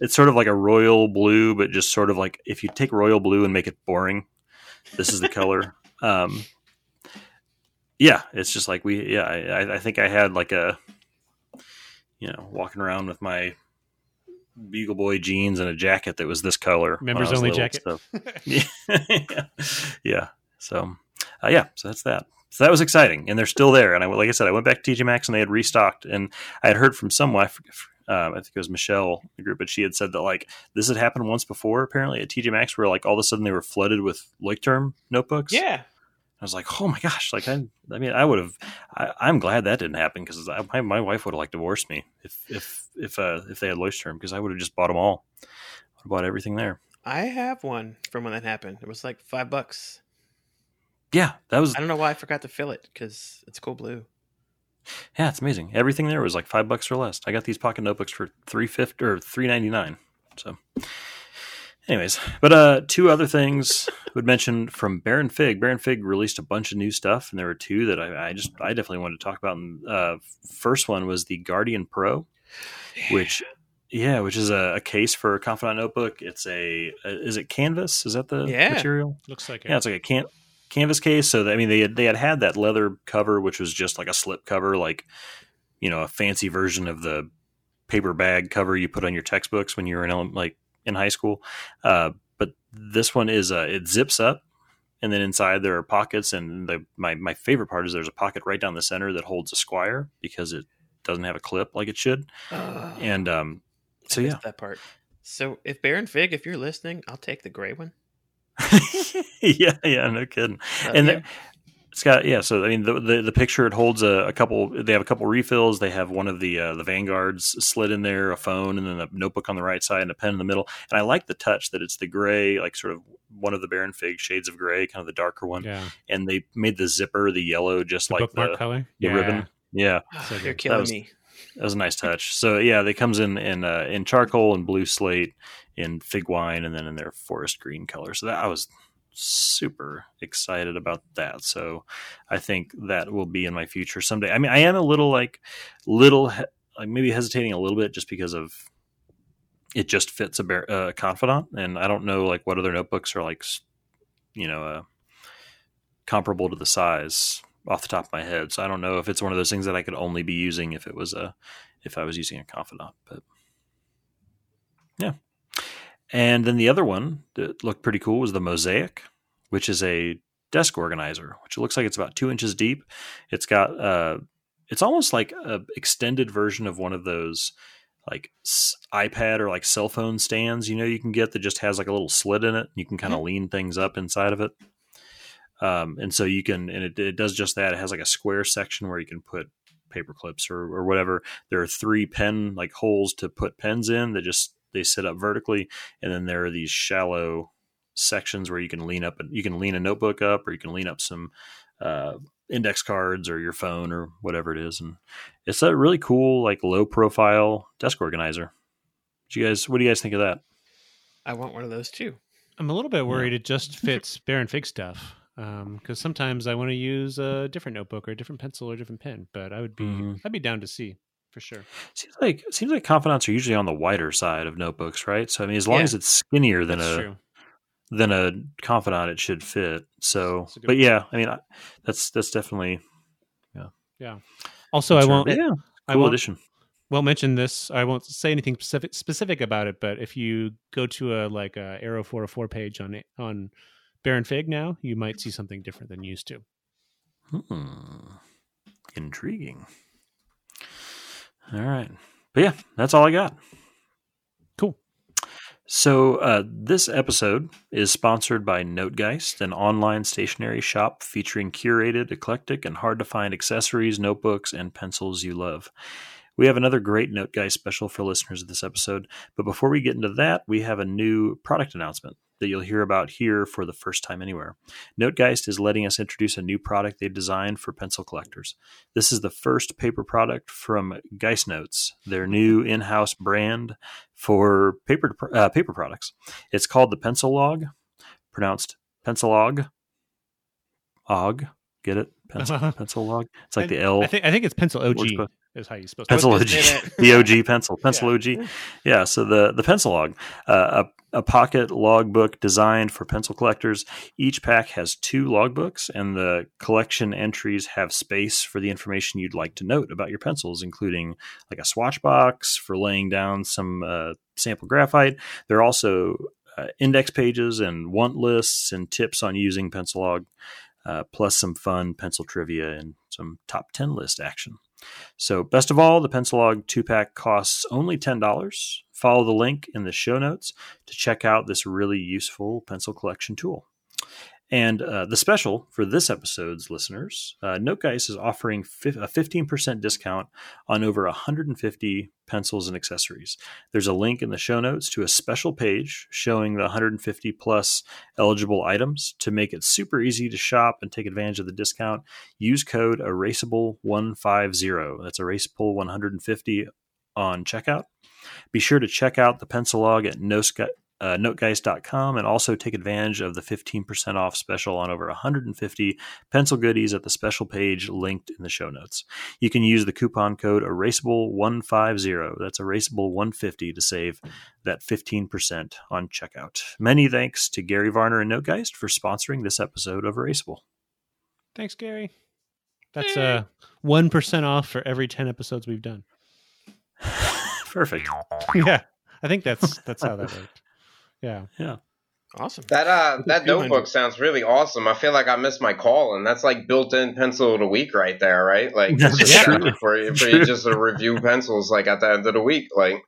it's sort of like a royal blue but just sort of like if you take royal blue and make it boring this is the color. (laughs) Um yeah it's just like we yeah I, I think i had like a you know walking around with my bugle boy jeans and a jacket that was this color Members only little, jacket. so- yeah. (laughs) (laughs) yeah so uh, yeah so that's that so that was exciting and they're still there and i like i said i went back to tj maxx and they had restocked and i had heard from someone i um, I think it was Michelle, the group, but she had said that like this had happened once before, apparently at TJ Maxx, where like all of a sudden they were flooded with Leuchtturm notebooks. Yeah. I was like, oh my gosh! Like I, I mean, I would have. I, I'm glad that didn't happen because my, my wife would have like divorced me if if if uh, if they had Leuchtturm because I would have just bought them all. Have bought everything there. I have one from when that happened. It was like five bucks. Yeah, that was I don't know why I forgot to fill it because it's cool blue. yeah, it's amazing. Everything there was like five bucks or less. I got these pocket notebooks for three fifty or three ninety nine. So Anyways, but uh, two other things I would mention from Baron Fig. Baron Fig released a bunch of new stuff, and there were two that I, I just I definitely wanted to talk about. And, uh, first one was the Guardian Pro, which yeah, which is a, a case for a Confidant notebook. It's a, a, is it canvas? Is that the Yeah. material? Looks like it. Yeah, it's like a can canvas case. So I mean, they had, they had had that leather cover, which was just like a slip cover, like you know, a fancy version of the paper bag cover you put on your textbooks when you were in ele- like in high school. Uh, but this one is uh, it zips up, and then inside there are pockets. And the my my favorite part is there's a pocket right down the center that holds a Squire because it doesn't have a clip like it should. Oh, And um, so yeah, that part. So if Baron Fig, if you're listening, I'll take the gray one. (laughs) yeah, yeah, no kidding. Uh, and. The- it's got yeah. So I mean, the the, the picture it holds a, a couple. They have a couple refills. They have one of the uh, the vanguards slid in there, a phone, and then a notebook on the right side, and a pen in the middle. And I like the touch that it's the gray, like sort of one of the Baron Fig shades of gray, kind of the darker one. Yeah. And they made the zipper the yellow, just The like bookmark the, color. the yeah. ribbon. Yeah, Ah, so you're good. killing was- me. that was a nice touch. So yeah, they comes in in uh, in charcoal and blue slate, in fig wine, and then in their forest green color. So that I was super excited about that. So I think that will be in my future someday. I mean, I am a little like little like maybe hesitating a little bit just because of it just fits a bear, uh, confidant, and I don't know like what other notebooks are like, you know, uh, comparable to the size off the top of my head. So I don't know if it's one of those things that I could only be using if it was a if I was using a confidant, but yeah. And then the other one that looked pretty cool was the Mosaic, which is a desk organizer, which looks like it's about two inches deep. It's got uh, it's almost like a extended version of one of those like s- iPad or like cell phone stands. You know, you can get that just has like a little slit in it. You can kind of lean things up inside of it. Um, and so you can, and it, it does just that. It has like a square section where you can put paper clips or, or whatever. There are three pen like holes to put pens in that just they sit up vertically, and then there are these shallow sections where you can lean up and you can lean a notebook up or you can lean up some uh, index cards or your phone or whatever it is and it's a really cool like low profile desk organizer do you guys what do you guys think of that I want one of those too. I'm a little bit worried it just (laughs) fits Baron Fig stuff. Because sometimes I want to use a different notebook or a different pencil or a different pen, but I would be Mhm. I'd be down to see for sure. seems like seems like confidants are usually on the wider side of notebooks right so i mean as long Yeah. as it's skinnier than That's a true. than a confidant it should fit so That's a good but yeah i mean I, that's that's definitely yeah yeah. Also, I won't yeah I cool won't addition won't mention this. I won't say anything specific specific about it. But if you go to a like a Arrow 404 page on on Baron Fig now, you might see something different than you used to. Hmm. Intriguing. All right. But yeah, that's all I got. Cool. So, uh, this episode is sponsored by Notegeist, an online stationery shop featuring curated, eclectic, and hard to find accessories, notebooks, and pencils you love. We have another great Notegeist special for listeners of this episode, but before we get into that, we have a new product announcement that you'll hear about here for the first time anywhere. Notegeist is letting us introduce a new product they've designed for pencil collectors. This is the first paper product from Geistnotes, their new in-house brand for paper uh, paper products. It's called the Pencilog, pronounced Pencil Log. Og, get it? Pencil, (laughs) pencil Log. It's like I- the L. I think I think it's pencil OG is how you supposed Pencil was OG, gonna say that. the OG pencil, pencil OG. Yeah, so the the pencil log, uh, a, a pocket logbook designed for pencil collectors. Each pack has two logbooks, and the collection entries have space for the information you'd like to note about your pencils, including like a swatch box for laying down some uh, sample graphite. There are also uh, index pages and want lists and tips on using pencil log, uh, plus some fun pencil trivia and some top ten list action. So, best of all, the Pencilog 2 pack costs only $10. Follow the link in the show notes to check out this really useful pencil collection tool. And uh, the special for this episode's listeners, uh, Notegeist is offering fi- a 15% discount on over 150 pencils and accessories. There's a link in the show notes to a special page showing the 150 plus eligible items. To make it super easy to shop and take advantage of the discount, use code erasable150. That's erasable150 on checkout. Be sure to check out the pencil log at no uh, notegeist.com and also take advantage of the 15% off special on over 150 pencil goodies at the special page linked in the show notes. You can use the coupon code erasable150. That's erasable150 to save that 15% on checkout. Many thanks to Gary Varner and Notegeist for sponsoring this episode of Erasable. Thanks, Gary. That's uh one percent off for every ten episodes we've done. (laughs) Perfect. (laughs) yeah, I think that's that's how that worked. Yeah, Yeah. Awesome. That uh, that 200. notebook sounds really awesome. I feel like I missed my call, and that's like built-in pencil of the week right there, right? Like (laughs) That's (laughs) just true. set for you, for you just to review pencils like at the end of the week, like.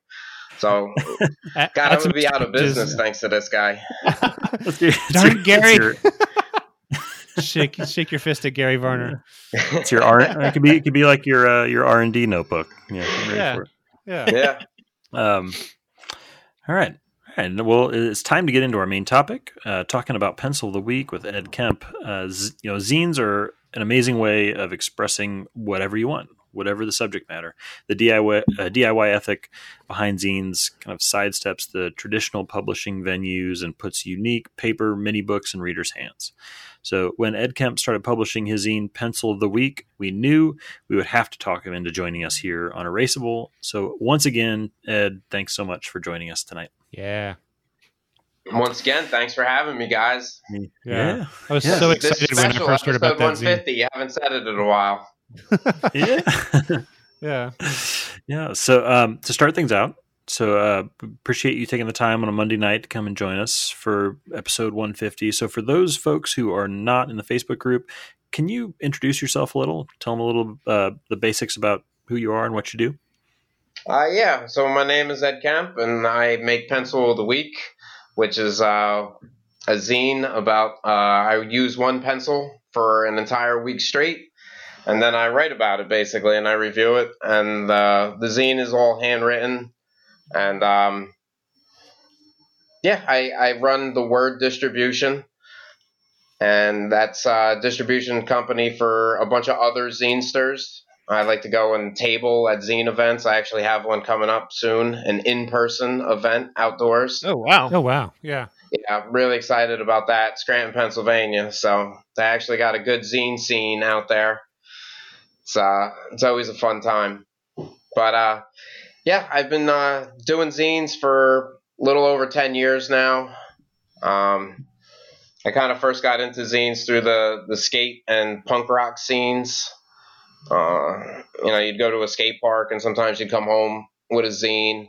So, (laughs) A- God, add I'm gonna be out of changes. business thanks to this guy. Darn Gary. It's your, shake shake your fist at Gary Varner. it's your R. It could be. It could be like your uh, your R and D notebook. Yeah. Yeah. Yeah, yeah. Um, all right. Right. Well, it's time to get into our main topic, uh, talking about Pencil of the Week with Ed Kemp. Uh, z- you know, zines are an amazing way of expressing whatever you want, whatever the subject matter. The DIY, uh, DIY ethic behind zines kind of sidesteps the traditional publishing venues and puts unique paper mini books in readers' hands. So when Ed Kemp started publishing his zine Pencil of the Week, we knew we would have to talk him into joining us here on Erasable. So once again, Ed, thanks so much for joining us tonight. Yeah, Once again, thanks for having me, guys. yeah. I was Yeah. so This excited when I first heard about episode that zine. 150. I haven't said it in a while. (laughs) Yeah. (laughs) Yeah, yeah. So um, to start things out, so uh, appreciate you taking the time on a Monday night to come and join us for episode 150. So for those folks who are not in the Facebook group, can you introduce yourself a little? Tell them a little uh, the basics about who you are and what you do. Uh, yeah, so my name is Ed Kemp, and I make Pencil of the Week, which is uh, a zine about uh, I use one pencil for an entire week straight, and then I write about it basically, and I review it. And uh, the zine is all handwritten, and um, yeah, I, I run the word distribution. And that's a distribution company for a bunch of other zinesters. I like to go and table at zine events. I actually have one coming up soon, an in-person event outdoors. Oh wow. Oh wow, yeah. Yeah, I'm really excited about that. Scranton, Pennsylvania. So they actually got a good zine scene out there. It's uh, it's always a fun time. But uh, yeah, I've been uh, doing zines for a little over ten years now. Um, I kind of first got into zines through the the skate and punk rock scenes. Uh, you know, you'd go to a skate park, and sometimes you'd come home with a zine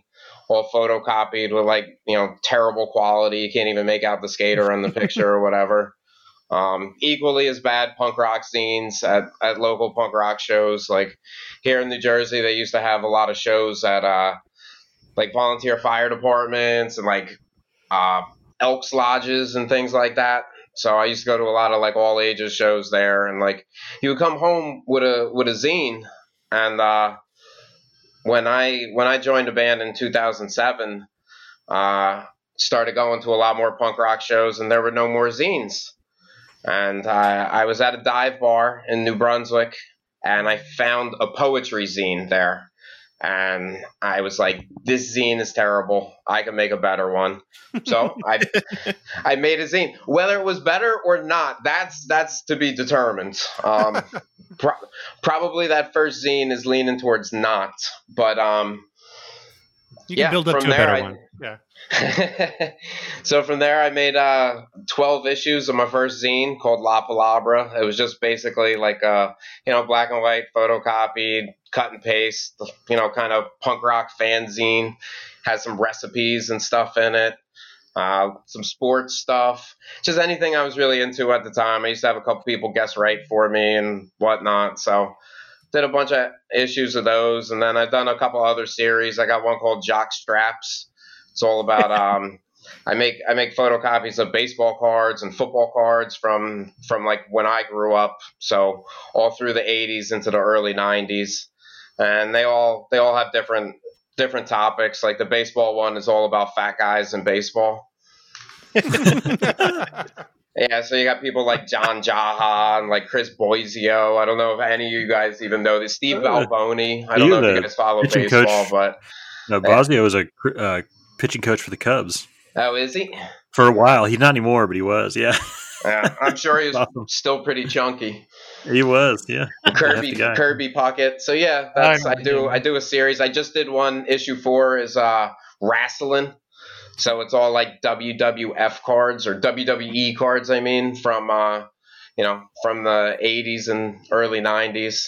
all photocopied with like you know terrible quality. You can't even make out the skater in the picture or whatever. (laughs) Um, equally as bad punk rock scenes at, at local punk rock shows. Like here in New Jersey, they used to have a lot of shows at uh, like volunteer fire departments and like uh, Elks lodges and things like that. So I used to go to a lot of like all ages shows there, and like you would come home with a with a zine, and uh, when I when I joined a band in 2007, uh, started going to a lot more punk rock shows, and there were no more zines. And I, I was at a dive bar in New Brunswick, and I found a poetry zine there. And I was like, "This zine is terrible. I can make a better one." So I, (laughs) I made a zine. Whether it was better or not, that's that's to be determined. Um, (laughs) pro- probably that first zine is leaning towards not, but um, You can Yeah, build up to a better I- one. Yeah. (laughs) so from there, I made uh, 12 issues of my first zine called La Palabra. It was just basically like a, you know, black and white photocopied, cut and paste, you know, kind of punk rock fanzine. Has some recipes and stuff in it, uh, some sports stuff, just anything I was really into at the time. I used to have a couple people guess right for me and whatnot. So did a bunch of issues of those, and then I've done a couple other series. I got one called Jock Straps. It's all about (laughs) um, I make I make photocopies of baseball cards and football cards from from like when I grew up. So all through the 80s into the early 90s, and they all they all have different different topics. Like the baseball one is all about fat guys and baseball. (laughs) (laughs) Yeah, so you got people like John (laughs) Jaha and like Chris Bosio. I don't know if any of you guys even know this. Steve Balboni. I don't know if you guys follow baseball, coach? but No, Bosio was a uh, pitching coach for the Cubs. Oh, is he? For a while, he's not anymore, but he was. Yeah, Yeah, I'm sure he's (laughs) Awesome. still pretty chunky. he was. Yeah, Kirby Kirby Puckett. So yeah, that's I I, do. I do a series. I just did one issue four is uh wrestling. So it's all like WWF cards or WWE cards. I mean from uh you know from the 80s and early 90s.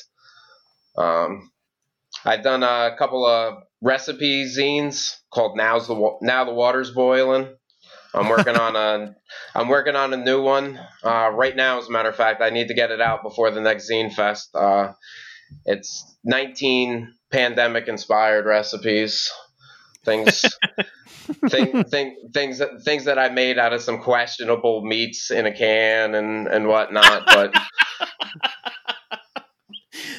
Um, I've done a couple of recipe zines called "Now's the Wa- Now the Water's Boiling." I'm working on a (laughs) I'm working on a new one uh, right now. As a matter of fact, I need to get it out before the next Zine Fest. Uh, it's 19 pandemic inspired recipes, things, (laughs) thing, thing, things that things that I made out of some questionable meats in a can and and whatnot. But (laughs)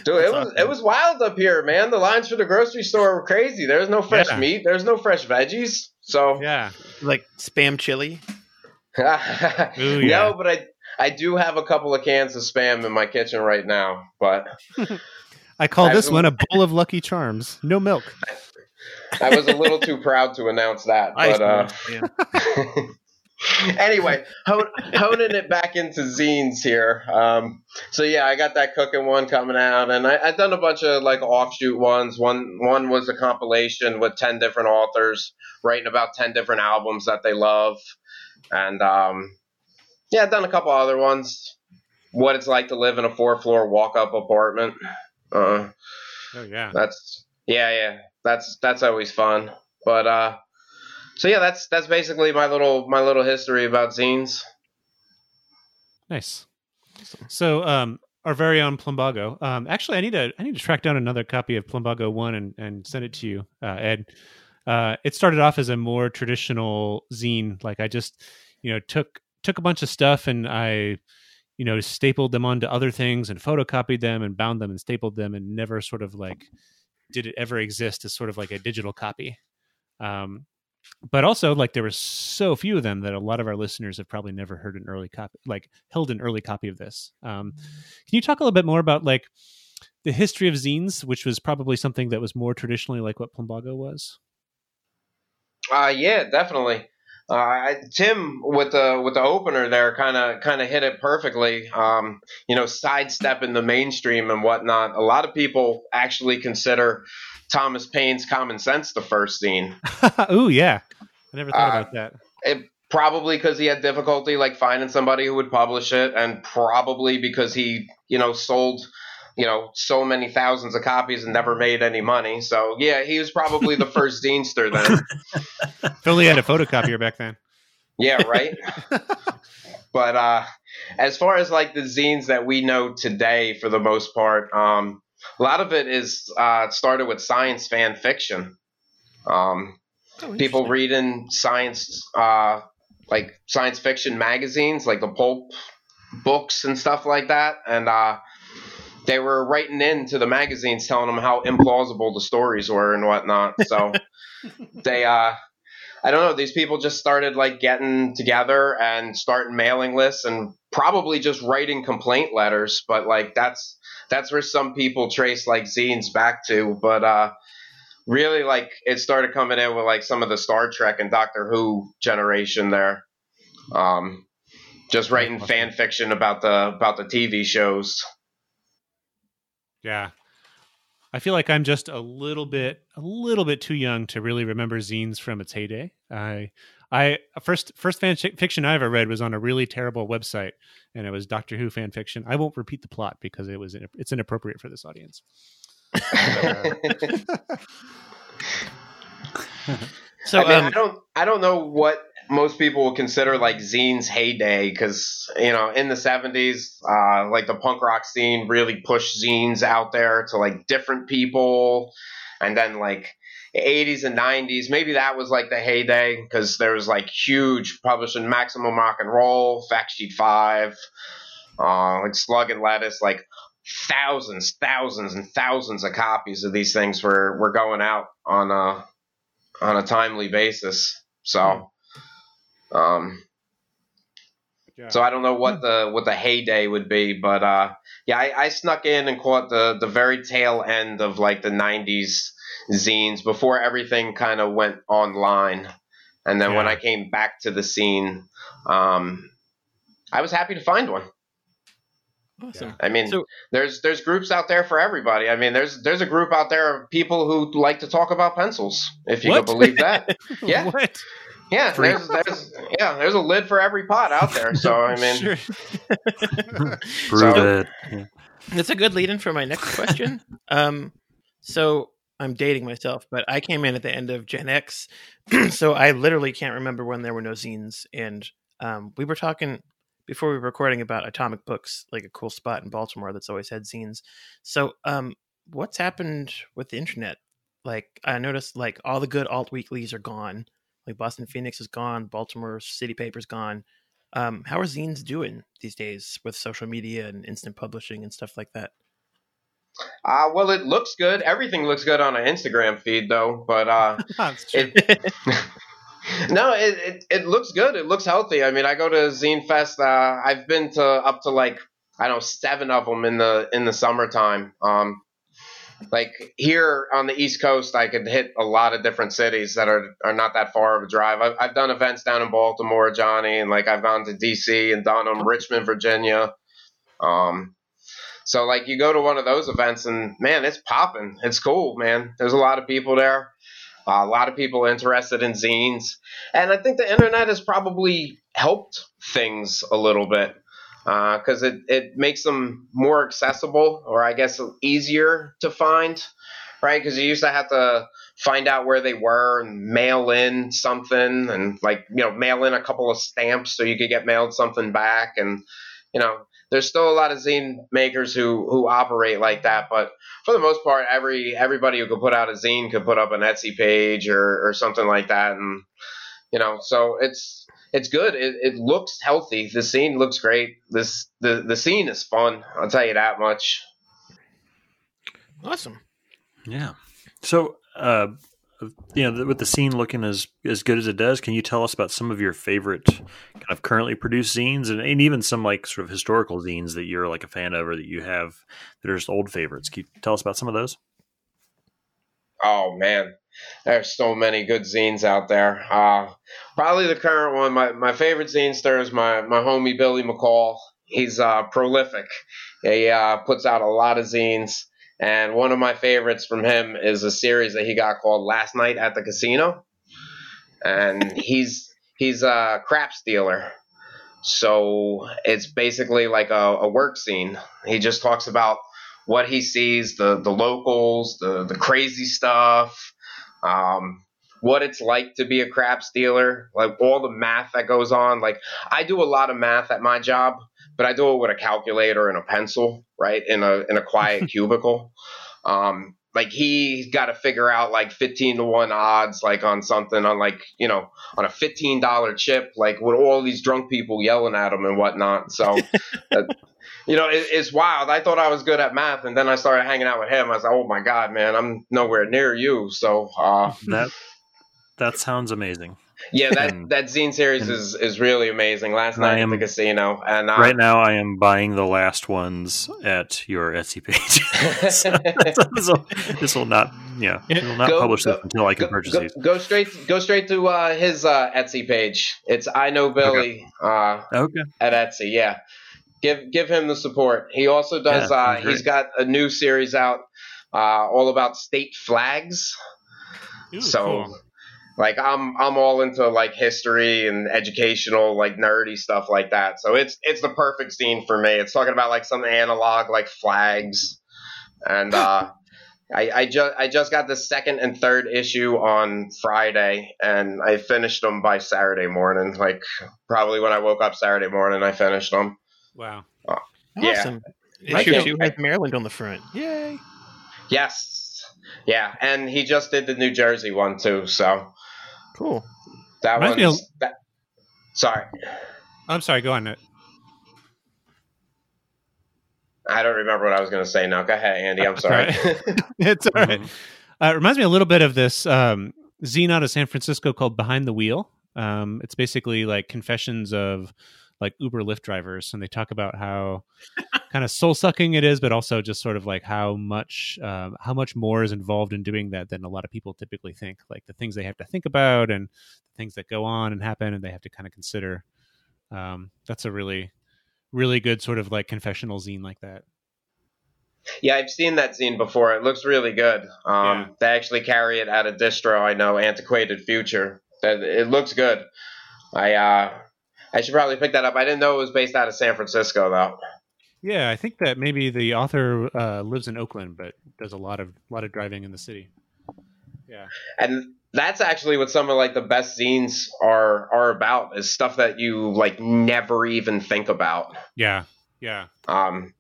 dude, it was awesome. it was wild up here, man. The lines for the grocery store were crazy. There's no fresh Yeah. meat. There's no fresh veggies. So Yeah. Like spam chili. (laughs) Ooh, yeah. No, but I I do have a couple of cans of spam in my kitchen right now. But I call this one a bowl of Lucky Charms. No milk. I was a little too proud to announce that. But uh, yeah. (laughs) anyway, hone, honing it back into zines here. Um, so yeah, I got that cooking one coming out, and I, I've done a bunch of like offshoot ones. One one was a compilation with ten different authors writing about ten different albums that they love, and um, yeah, I've done a couple other ones. What it's like to live in a four floor walk up apartment. Uh, Oh yeah. that's yeah, yeah. That's that's always fun. But uh so yeah, that's that's basically my little my little history about zines. Nice. So, um, our very own Plumbago. Um, actually, I need to I need to track down another copy of Plumbago One and, and send it to you, uh, Ed. Uh, it started off as a more traditional zine. Like I just, you know, took took a bunch of stuff and I, you know, stapled them onto other things and photocopied them and bound them and stapled them and never sort of like did it ever exist as sort of like a digital copy. Um, but also like there were so few of them that a lot of our listeners have probably never heard an early copy like held an early copy of this um, can you talk a little bit more about like the history of zines which was probably something that was more traditionally like what plumbago was Uh yeah, definitely. Uh, I, Tim with the with the opener there kind of kind of hit it perfectly. Um, you know, sidestepping the mainstream and whatnot. A lot of people actually consider Thomas Paine's Common Sense the first zine. (laughs) oh yeah i never thought Uh, about that It, probably because he had difficulty like finding somebody who would publish it, and probably because he, you know, sold, you know, so many thousands of copies and never made any money. So yeah, he was probably the first (laughs) zinester then. if only had a photocopier back then Yeah, right. (laughs) but uh, as far as like the zines that we know today, for the most part, um, a lot of it is uh, started with science fan fiction. Um, Oh, people reading science uh like science fiction magazines like the pulp books and stuff like that and uh they were writing into the magazines telling them how implausible the stories were and whatnot so (laughs) they uh i don't know these people just started like getting together and starting mailing lists and probably just writing complaint letters but like that's that's where some people trace like zines back to but uh really like it started coming in with like some of the Star Trek and Doctor Who generation there. Um, just writing fan fiction about the about the TV shows. Yeah i feel like i'm just a little bit a little bit too young to really remember zines from its heyday i I first first fan fiction I ever read was on a really terrible website, and it was Doctor Who fan fiction. I won't repeat the plot because it was it's inappropriate for this audience. (laughs) So I mean, um, I don't I don't know what most people will consider like zines heyday because you know in the 70s uh, like the punk rock scene really pushed zines out there to like different people. And then like 80s and 90s maybe that was like the heyday because there was like huge publishing Maximum Rocknroll fact sheet 5 uh, like slug and lettuce like thousands thousands and thousands of copies of these things were were going out on a on a timely basis. So um so I don't know what the what the heyday would be, but uh, yeah, I, I snuck in and caught the the very tail end of like the '90s zines before everything kind of went online, And then when I came back to the scene, um, I was happy to find one. Awesome. I mean, So- there's there's groups out there for everybody. I mean, there's there's a group out there of people who like to talk about pencils, if you What? can believe that. (laughs) Yeah. what? Yeah, Free. there's, there's yeah, there's a lid for every pot out there. So I (laughs) mean, Sure. (laughs) Prove So- it. Yeah. That's a good lead in for my next question. (laughs) um, so I'm dating myself, but I came in at the end of Gen X, (clears throat) so I literally can't remember when there were no zines. And um, we were talking before we were recording about Atomic Books, like a cool spot in Baltimore that's always had zines. So, um, what's happened with the internet? Like, I noticed like all the good alt weeklies are gone. Like Boston Phoenix is gone, Baltimore City Paper's gone. Um, how are zines doing these days with social media and instant publishing and stuff like that? uh, well, it looks good. Everything looks good on an Instagram feed, though. But uh, (laughs) it, (laughs) no, it, it it looks good. It looks healthy. I mean, I go to Zine Fest. Uh, I've been to up to like I don't know seven of them in the in the summertime. Um, like here on the East Coast, I could hit a lot of different cities that are are not that far of a drive. I've, I've done events down in Baltimore, Johnny, and like I've gone to DC and done them, Richmond, Virginia. Um, so like you go to one of those events and man, it's popping. It's cool, man. There's a lot of people there. Uh, a lot of people interested in zines, and I think the internet has probably helped things a little bit Uh, because it it makes them more accessible, or I guess easier to find, right? Because you used to have to find out where they were and mail in something, and like you know mail in a couple of stamps so you could get mailed something back, and you know there's still a lot of zine makers who who operate like that, but for the most part, every everybody who could put out a zine could put up an Etsy page or, or something like that, and you know, so it's it's good. It, it looks healthy. The scene looks great. This the the scene is fun. I'll tell you that much. Awesome. Yeah. So, uh, you know, with the scene looking as as good as it does, can you tell us about some of your favorite kind of currently produced zines, and, and even some like sort of historical zines that you're like a fan of, or that you have that are just old favorites? Can you tell us about some of those? Oh man, there's so many good zines out there. Uh, probably the current one, my, my favorite zinester is my, my homie Billy McCall. He's uh, prolific. He uh, puts out a lot of zines. And one of my favorites from him is a series that he got called Last Night at the Casino. And (laughs) he's he's a craps dealer. So it's basically like a, a work scene. He just talks about what he sees, the the locals, the the crazy stuff, um, what it's like to be a craps dealer, like all the math that goes on. Like I do a lot of math at my job, but I do it with a calculator and a pencil, right, in a in a quiet (laughs) cubicle. Um, like he's got to figure out like 15 to 1 odds like on something on like you know on a $15 chip like with all these drunk people yelling at him and whatnot so (laughs) you know it, it's wild i thought i was good at math and then i started hanging out with him i was like oh my god man i'm nowhere near you so uh, (laughs) That that sounds amazing. yeah that And- that zine series is is really amazing last And I night at the casino and uh, right now, I am buying the last ones at your Etsy page. (laughs) so, this will this will not, yeah, it will not Go- publish this until I can go, purchase go, these. go straight go straight to uh, his uh, etsy page it's i know billy uh, Okay. at Etsy. Yeah, give give him the support. He also does. Yeah, uh, sounds he's great. got a new series out, uh, all about state flags. Ooh, so, cool. like, I'm I'm all into like history and educational, like nerdy stuff like that. So it's it's the perfect scene for me. It's talking about like some analog like flags, and (laughs) uh, I I just I just got the second and third issue on Friday, and I finished them by Saturday morning. Like probably when I woke up Saturday morning, I finished them. Wow. Yeah. Awesome. I Issue can- two has Maryland on the front. Yay. Yes, yeah, and he just did the New Jersey one too. So Cool. that Reminds me one's that. Sorry, I'm sorry. Go on. Ned. I don't remember what I was going to say now. Go ahead, Andy. I'm (laughs) sorry. (laughs) it's all right. Uh, it reminds me a little bit of this um, zine out of San Francisco called Behind the Wheel. Um, it's basically like confessions of like Uber Lyft drivers, and they talk about how kind of soul sucking it is, but also just sort of like how much uh, how much more is involved in doing that than a lot of people typically think. Like the things they have to think about and the things that go on and happen, and they have to kind of consider. Um, that's a really really good sort of like confessional zine like that. Yeah, I've seen that zine before. It looks really good. Um, yeah. They actually carry it at a distro I know, Antiquated Future. It looks good. I uh, I should probably pick that up. I didn't know it was based out of San Francisco though. Yeah, I think that maybe the author uh, lives in Oakland, but does a lot of lot of driving in the city. Yeah, and that's actually what some of like the best zines are are about is stuff that you like never even think about. Yeah, yeah. Um,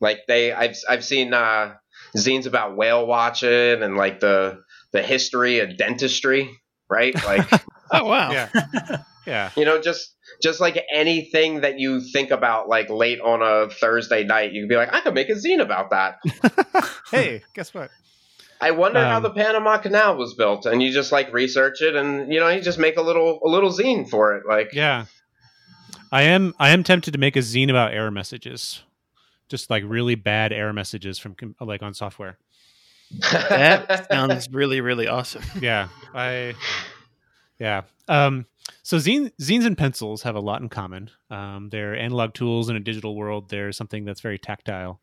like they, I've I've seen uh, zines about whale watching and like the the history of dentistry, right? Like, (laughs) oh wow, yeah, (laughs) yeah. You know, just just like anything that you think about like late on a Thursday night, you could be like, I could make a zine about that. (laughs) hey, guess what? I wonder um, how the Panama Canal was built, and you just like research it, and you know, you just make a little a little zine for it. Like, yeah, I am I am tempted to make a zine about error messages just like really bad error messages from like on software. that sounds really really awesome. Yeah, I yeah. Um, so zine, zines and pencils have a lot in common. Um, they're analog tools in a digital world. They're something that's very tactile.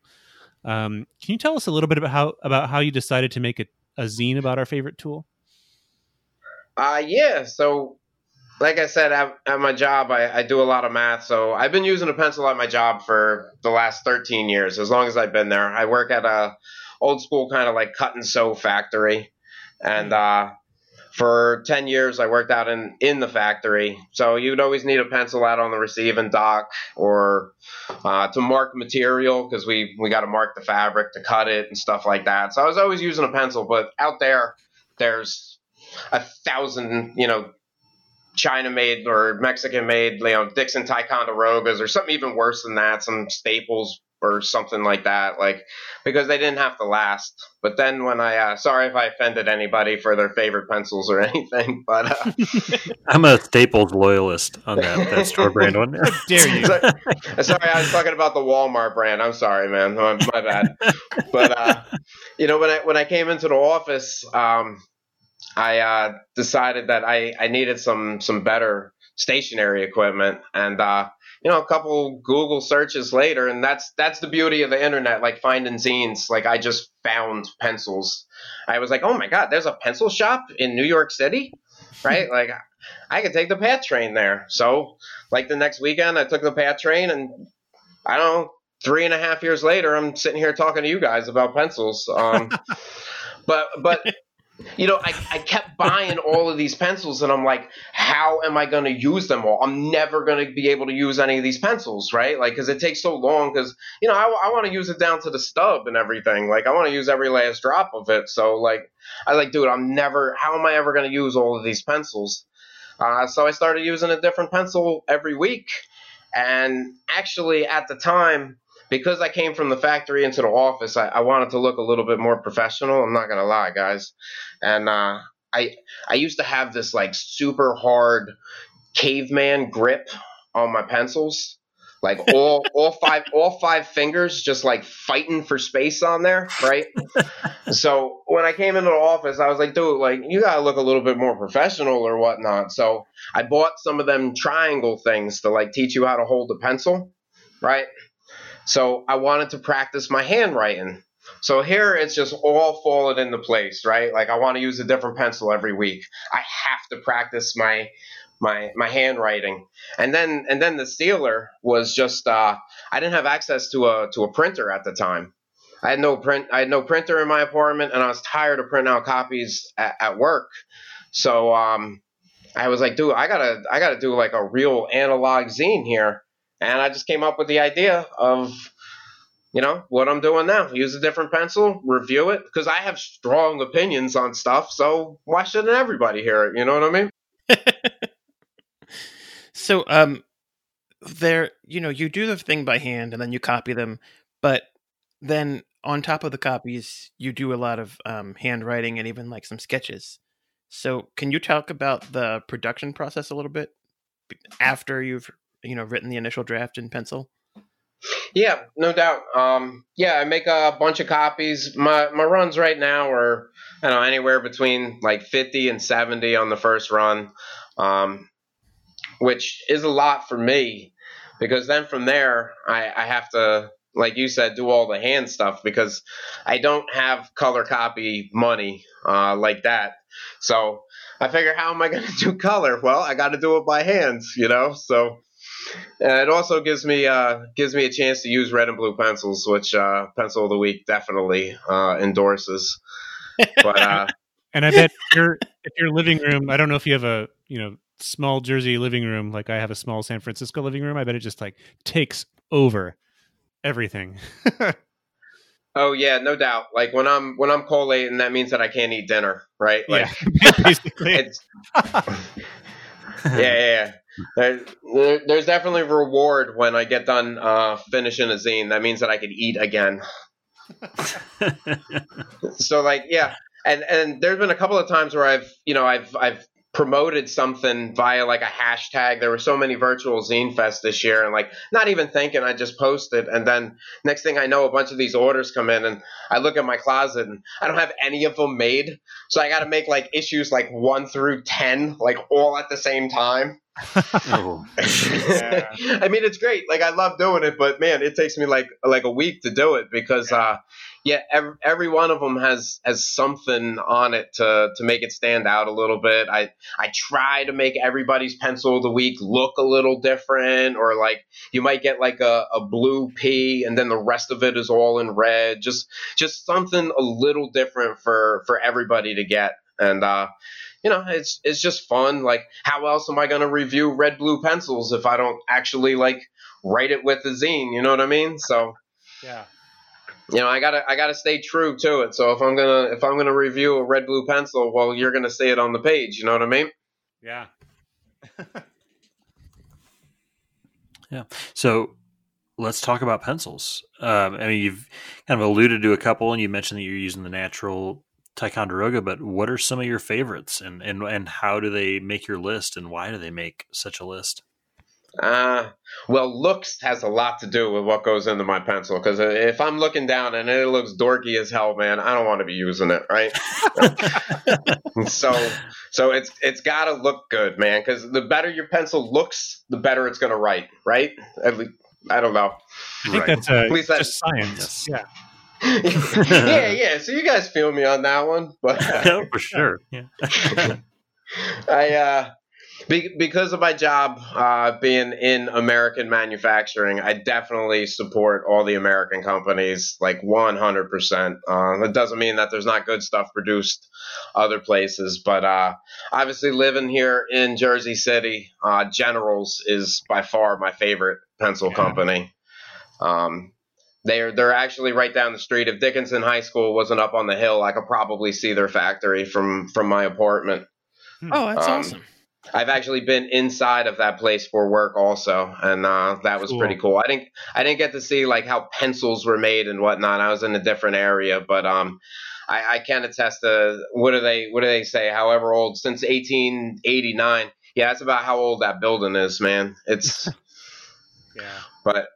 Um, can you tell us a little bit about how about how you decided to make a, a zine about our favorite tool? Uh, yeah. So like I said, at, at my job, I, I, do a lot of math. So I've been using a pencil at my job for the last 13 years, as long as I've been there. I work at a old school kind of like cut and sew factory, and uh, for 10 years I worked out in in the factory. So you'd always need a pencil out on the receiving dock or uh, to mark material because we we got to mark the fabric to cut it and stuff like that. So I was always using a pencil, but out there, there's a thousand you know China made or Mexican made, you know, Dixon Ticonderogas or something even worse than that, some staples or something like that, like because they didn't have to last. But then when I, uh, sorry if I offended anybody for their favorite pencils or (laughs) anything, but uh, (laughs) I'm a Staples loyalist on that, that store brand one. dare you? (laughs) sorry, sorry, I was talking about the Walmart brand. I'm sorry, man, my, my bad. But uh, you know, when I when I came into the office. Um, I uh, decided that I, I needed some some better stationary equipment, and uh, you know, a couple Google searches later, and that's that's the beauty of the internet, like finding zines. Like I just found pencils. I was like, oh my god, there's a pencil shop in New York City, right? (laughs) like I could take the PATH train there. So like the next weekend, I took the PATH train, and I don't know, three and a half years later, I'm sitting here talking to you guys about pencils. Um, (laughs) but but you know, I, I kept buying all of these pencils, and I'm like, how am I going to use them all? I'm never going to be able to use any of these pencils, right? Like, because it takes so long. Because you know, I, I want to use it down to the stub and everything. Like, I want to use every last drop of it. So, like, I like, dude, I'm never. How am I ever going to use all of these pencils? Uh, so I started using a different pencil every week, and actually, at the time, because I came from the factory into the office, I, I wanted to look a little bit more professional. I'm not gonna lie, guys. And uh, I I used to have this like super hard caveman grip on my pencils. Like all (laughs) all five all five fingers just like fighting for space on there, right? (laughs) so when I came into the office, I was like, dude, like you gotta look a little bit more professional or whatnot. So I bought some of them triangle things to like teach you how to hold a pencil, right? So I wanted to practice my handwriting. So here it's just all fallen into place, right? Like I want to use a different pencil every week. I have to practice my my my handwriting. And then and then the sealer was just uh, I didn't have access to a to a printer at the time. I had no print I had no printer in my apartment and I was tired of printing out copies at, at work. So um, I was like, dude, I gotta I gotta do like a real analog zine here. And I just came up with the idea of, you know, what I'm doing now. Use a different pencil, review it, because I have strong opinions on stuff. So why shouldn't everybody hear it? You know what I mean? (laughs) so, um, there, you know, you do the thing by hand and then you copy them, but then on top of the copies, you do a lot of um, handwriting and even like some sketches. So, can you talk about the production process a little bit after you've you know written the initial draft in pencil? Yeah, no doubt. Um, yeah, I make a bunch of copies. My my runs right now are I don't know anywhere between like fifty and seventy on the first run, um, which is a lot for me because then from there I, I have to like you said do all the hand stuff because I don't have color copy money uh, like that. So I figure how am I going (laughs) to do color? Well, I got to do it by hands, you know. So uh, it also gives me uh, gives me a chance to use red and blue pencils, which uh, Pencil of the Week definitely uh, endorses. (laughs) But uh, And I bet your if your living room, I don't know if you have a you know small Jersey living room like I have a small San Francisco living room. I bet it just like takes over everything. (laughs) oh yeah, no doubt. Like when I'm when I'm collating, that means that I can't eat dinner, right? Like yeah, (laughs) basically. it's yeah, yeah. There- there's definitely reward when I get done uh, finishing a zine. That means that I could eat again. (laughs) so like yeah and and there's been a couple of times where i've you know i've i've promoted something via like a hashtag. There were so many virtual zine fest this year and like not even thinking i just posted and then next thing i know a bunch of these orders come in and i look at my closet and i don't have any of them made. So i got to make like issues like 1 through 10 like all at the same time. Oh, (laughs) (laughs) I mean, it's great. Like I love doing it, but man, it takes me like like a week to do it because, uh, yeah, every, every one of them has has something on it to to make it stand out a little bit. I I try to make everybody's pencil of the week look a little different, or like you might get like a, a blue P and then the rest of it is all in red. Just just something a little different for for everybody to get. And uh, you know, it's it's just fun. Like, how else am I going to review red blue pencils if I don't actually like write it with the zine? You know what I mean? So, yeah. You know, I gotta I gotta stay true to it. So if I'm gonna if I'm gonna review a red blue pencil, well, you're gonna see it on the page. You know what I mean? Yeah. (laughs) Yeah. So let's talk about pencils. Um, I mean, you've kind of alluded to a couple, and you mentioned that you're using the natural Ticonderoga. But what are some of your favorites, and and and how do they make your list, and why do they make such a list? Uh, well, looks has a lot to do with what goes into my pencil. Because if I'm looking down and it looks dorky as hell, man, I don't want to be using it, right? (laughs) so, so it's it's got to look good, man. Because the better your pencil looks, the better it's going to write, right? At least, I don't know. I think Right. that's uh, Please, that- just science. Yeah. (laughs) yeah, yeah. So you guys feel me on that one, but No, (laughs) for sure. Yeah. I uh be, because of my job uh, being in American manufacturing, I definitely support all the American companies, like 100%. Uh, that doesn't mean that there's not good stuff produced other places, but uh, obviously living here in Jersey City, uh, Generals is by far my favorite pencil Yeah. company. Um, they're they're actually right down the street. If Dickinson High School wasn't up on the hill, I could probably see their factory from from my apartment. Oh, that's Um, awesome. I've actually been inside of that place for work also, and uh, that was Cool. pretty cool. I didn't I didn't get to see like how pencils were made and whatnot. I was in a different area, but um, I, I can attest to what do they what do they say? However old since 1889. Yeah, that's about how old that building is, man. It's (laughs) Yeah. but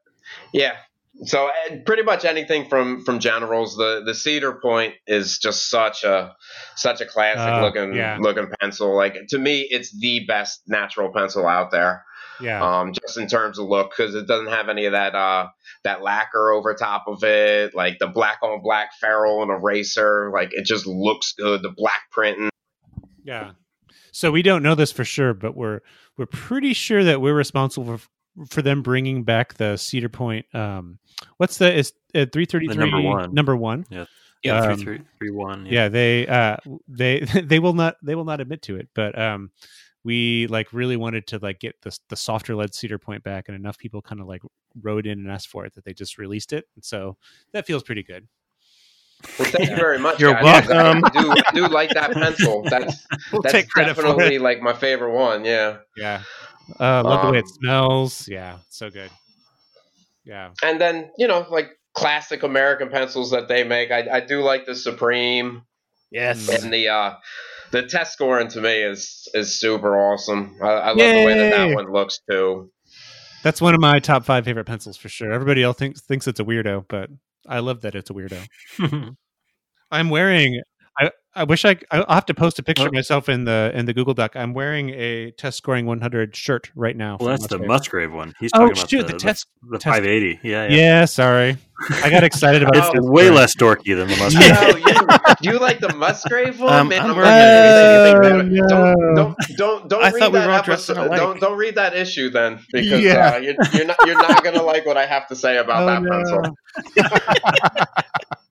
yeah. So pretty much anything from from Generals. The the Cedar Pointe is just such a such a classic Uh, looking yeah. looking pencil. Like to me, it's the best natural pencil out there. Yeah. Um, just in terms of look, because it doesn't have any of that uh that lacquer over top of it, like the black on black ferrule and eraser. Like it just looks good. The black printing. Yeah. So we don't know this for sure, but we're we're pretty sure that we're responsible for for them bringing back the Cedar Pointe. Um, what's the is uh, three thirty three number one. Number one. Yeah, Um, three three three one. Yeah. They uh they (laughs) they will not they will not admit to it, but um we like really wanted to like get the the softer lead Cedar Pointe back, and enough people kind of like wrote in and asked for it that they just released it, and so that feels pretty good. Well, thank you very much. You're guys. welcome. I do, I do like that pencil. (laughs) That's We'll that's take definitely like my favorite one. Yeah. Yeah. Uh, love the way it Um, smells. Yeah, so good. Yeah. and then you know like classic American pencils that they make. I, I do like the Supreme Yes. and the uh, the test scoring to me is is super awesome. I, I love the way that that one looks too. That's one of my top five favorite pencils for sure. Everybody else thinks thinks it's a weirdo, but I love that it's a weirdo. (laughs) I'm wearing. I, I wish I. I'll have to post a picture of myself in the in the Google Doc. I'm wearing a test scoring 100 shirt right now. well, from that's the Musgrave. Musgrave one. He's Oh, talking about shoot, the, the test- the, test- 580. Yeah, yeah. Yeah, sorry. I got excited about It's test way less dorky than the (laughs) Musgrave. No, you, you like the Musgrave one, Um, man? I'm I'm wearing not it. anything Oh, about it. no. Don't, don't, don't, don't I read we that were all dressed episode. alike. Don't, don't read that issue then, because Yeah. uh, you're, you're not, you're not gonna like what I have to say about Oh, that no. pencil. (laughs) (laughs)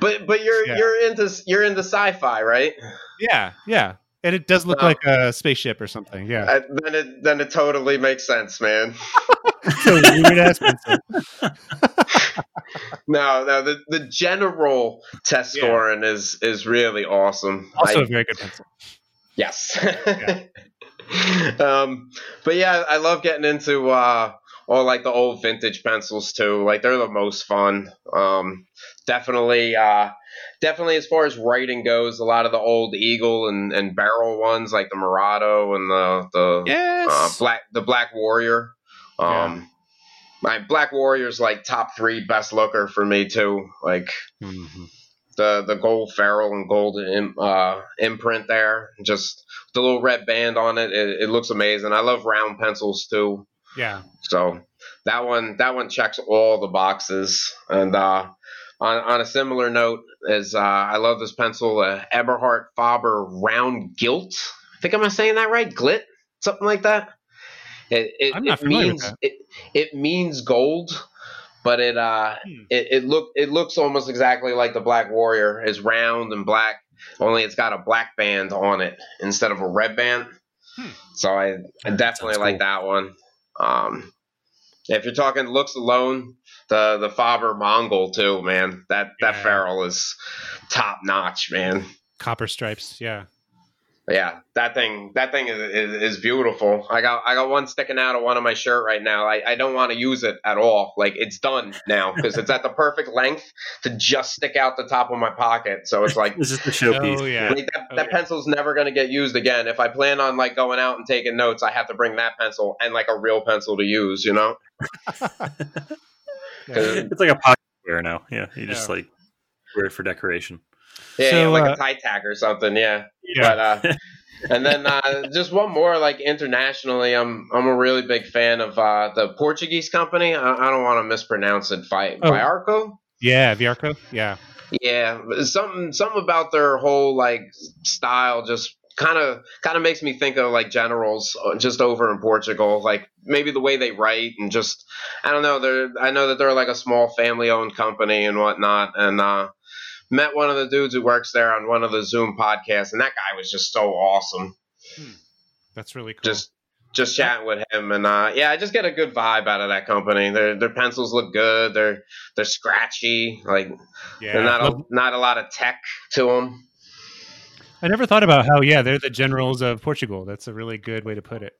But, but you're, Yeah. you're into, you're into sci-fi, right? Yeah, yeah. And it does look Wow. like a spaceship or something. Yeah. Uh, then it, then it totally makes sense, man. A weird ass. No, no, the, the general test Yeah. scoring is, is really awesome. Also I- a very good pencil. Yes. (laughs) um, but yeah, I love getting into uh, all like the old vintage pencils too. Like they're the most fun. Um, definitely, uh, definitely as far as writing goes, a lot of the old Eagle and, and Berol ones, like the Mirado and the the Yes. uh, Black the Black Warrior. Um, my Black Warrior's like top three best looker for me too. Like Mhm. the the gold ferrule and gold im, uh, imprint there. Just the little red band on it. it. It looks amazing. I love round pencils too. Yeah. So that one that one checks all the boxes. And uh, on on a similar note, is uh, I love this pencil, uh, Eberhard Faber Round Gilt. I think am I saying that right? Glit, something like that. It it, I'm not it means that. it it means gold, but it uh Hmm. it, it look it looks almost exactly like the Black Warrior. is round and black, only it's got a black band on it instead of a red band. Hmm. So I, I definitely sounds like cool. that one. Um, if you're talking looks alone, the the Faber Mongol too, man. That that Yeah. ferrule is top notch, man. Copper stripes. Yeah. Yeah, that thing that thing is, is, is beautiful. I got I got one sticking out of one of my shirt right now. I, I don't want to use it at all. Like it's done now because it's at the perfect length to just stick out the top of my pocket. So it's like This is the showpiece. Oh, yeah. like that, Oh, that yeah. pencil's never going to get used again. If I plan on like going out and taking notes, I have to bring that pencil and like a real pencil to use. You know? (laughs) (laughs) It's like a pocket square now. Yeah, you just Yeah. like wear it for decoration. Yeah, So, yeah, like uh, a tie tack or something. Yeah. Yeah. But uh, (laughs) and then uh, just one more, like internationally, I'm I'm a really big fan of uh, the Portuguese company. I, I don't want to mispronounce it. Fi- Oh. Fiarco. Yeah. Viarco. Yeah. Yeah, something something about their whole like style just kind of kind of makes me think of like generals uh, just over in Portugal. Like maybe the way they write and just I don't know. They're I know that they're like a small family owned company and whatnot. And uh, met one of the dudes who works there on one of the Zoom podcasts, and that guy was just so awesome. That's really cool. Just just chatting with him and uh, yeah, I just get a good vibe out of that company. Their their pencils look good. They're they're scratchy. Like yeah. there's not a, not a lot of tech to them. I never thought about how yeah they're the generals of Portugal. That's a really good way to put it.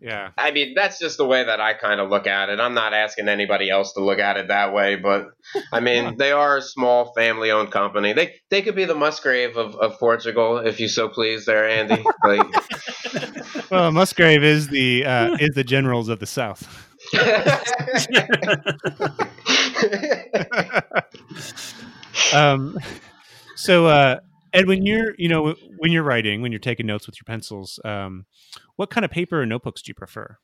Yeah. I mean, that's just the way that I kind of look at it. I'm not asking anybody else to look at it that way, but I mean, they are a small family owned company. They they could be the Musgrave of, of Portugal, if you so please, there, Andy. (laughs) Like, Well, Musgrave is the uh, (laughs) is the generals of the South. (laughs) um, so uh, Ed, when you're you know when you're writing, when you're taking notes with your pencils, um, what kind of paper or notebooks do you prefer?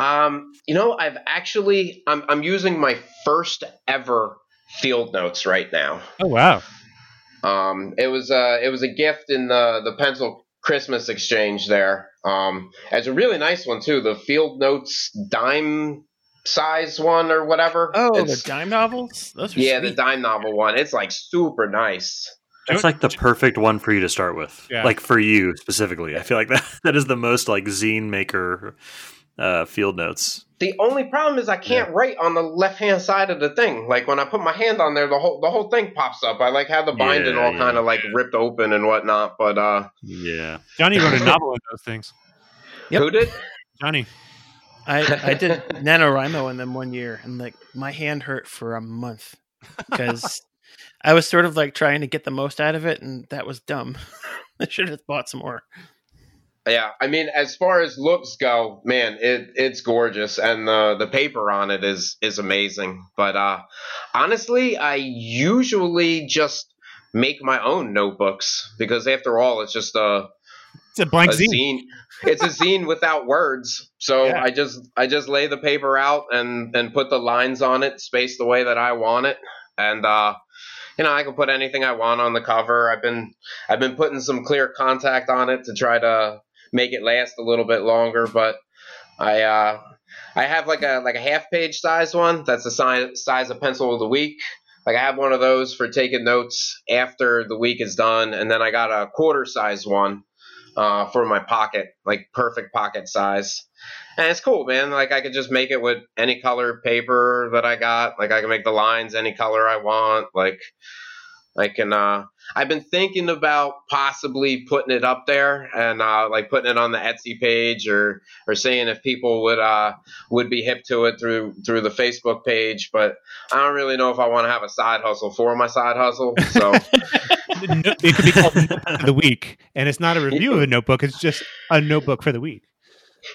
um, you know, I've actually I'm I'm using my first ever field notes right now. Oh wow! Um, it was uh, it was a gift in the the pencil Christmas exchange there. Um, it's a really nice one too. The Field Notes dime size one or whatever. Oh, It's- the dime novels. Those are yeah, the dime novel one. It's like super nice. That's like the perfect one for you to start with. Yeah. Like for you specifically. I feel like that (laughs) that is the most like zine maker uh, field notes. The only problem is I can't write on the left hand side of the thing. Like when I put my hand on there, the whole the whole thing pops up. I like have the binding Yeah, all yeah. kind of like ripped open and whatnot. But uh, Yeah. Johnny wrote a (laughs) novel in those things. Yep. who did? Johnny, I I did (laughs) NaNoWriMo in them one year, and like my hand hurt for a month because I was sort of like trying to get the most out of it, and that was dumb. (laughs) I should have bought some more. Yeah, I mean, as far as looks go, man, it it's gorgeous, and the the paper on it is is amazing. But uh, honestly, I usually just make my own notebooks because, after all, it's just a It's a blank a zine. zine. It's a zine without words. So (laughs) Yeah. I just I just lay the paper out and and put the lines on it, spaced the way that I want it, and uh, you know I can put anything I want on the cover. I've been I've been putting some clear contact on it to try to make it last a little bit longer, but I uh, I have like a like a half page size one that's the size size of pencil of the week. Like I have one of those for taking notes after the week is done, and then I got a quarter size one uh, for my pocket, like perfect pocket size. And it's cool, man. Like I could just make it with any color paper that I got. Like I can make the lines any color I want. Like I can. Uh, I've been thinking about possibly putting it up there and uh, like putting it on the Etsy page or or seeing if people would uh, would be hip to it through through the Facebook page. But I don't really know if I want to have a side hustle for my side hustle. So. (laughs) It could be called the (laughs) week, and it's not a review of a notebook. It's just a notebook for the week.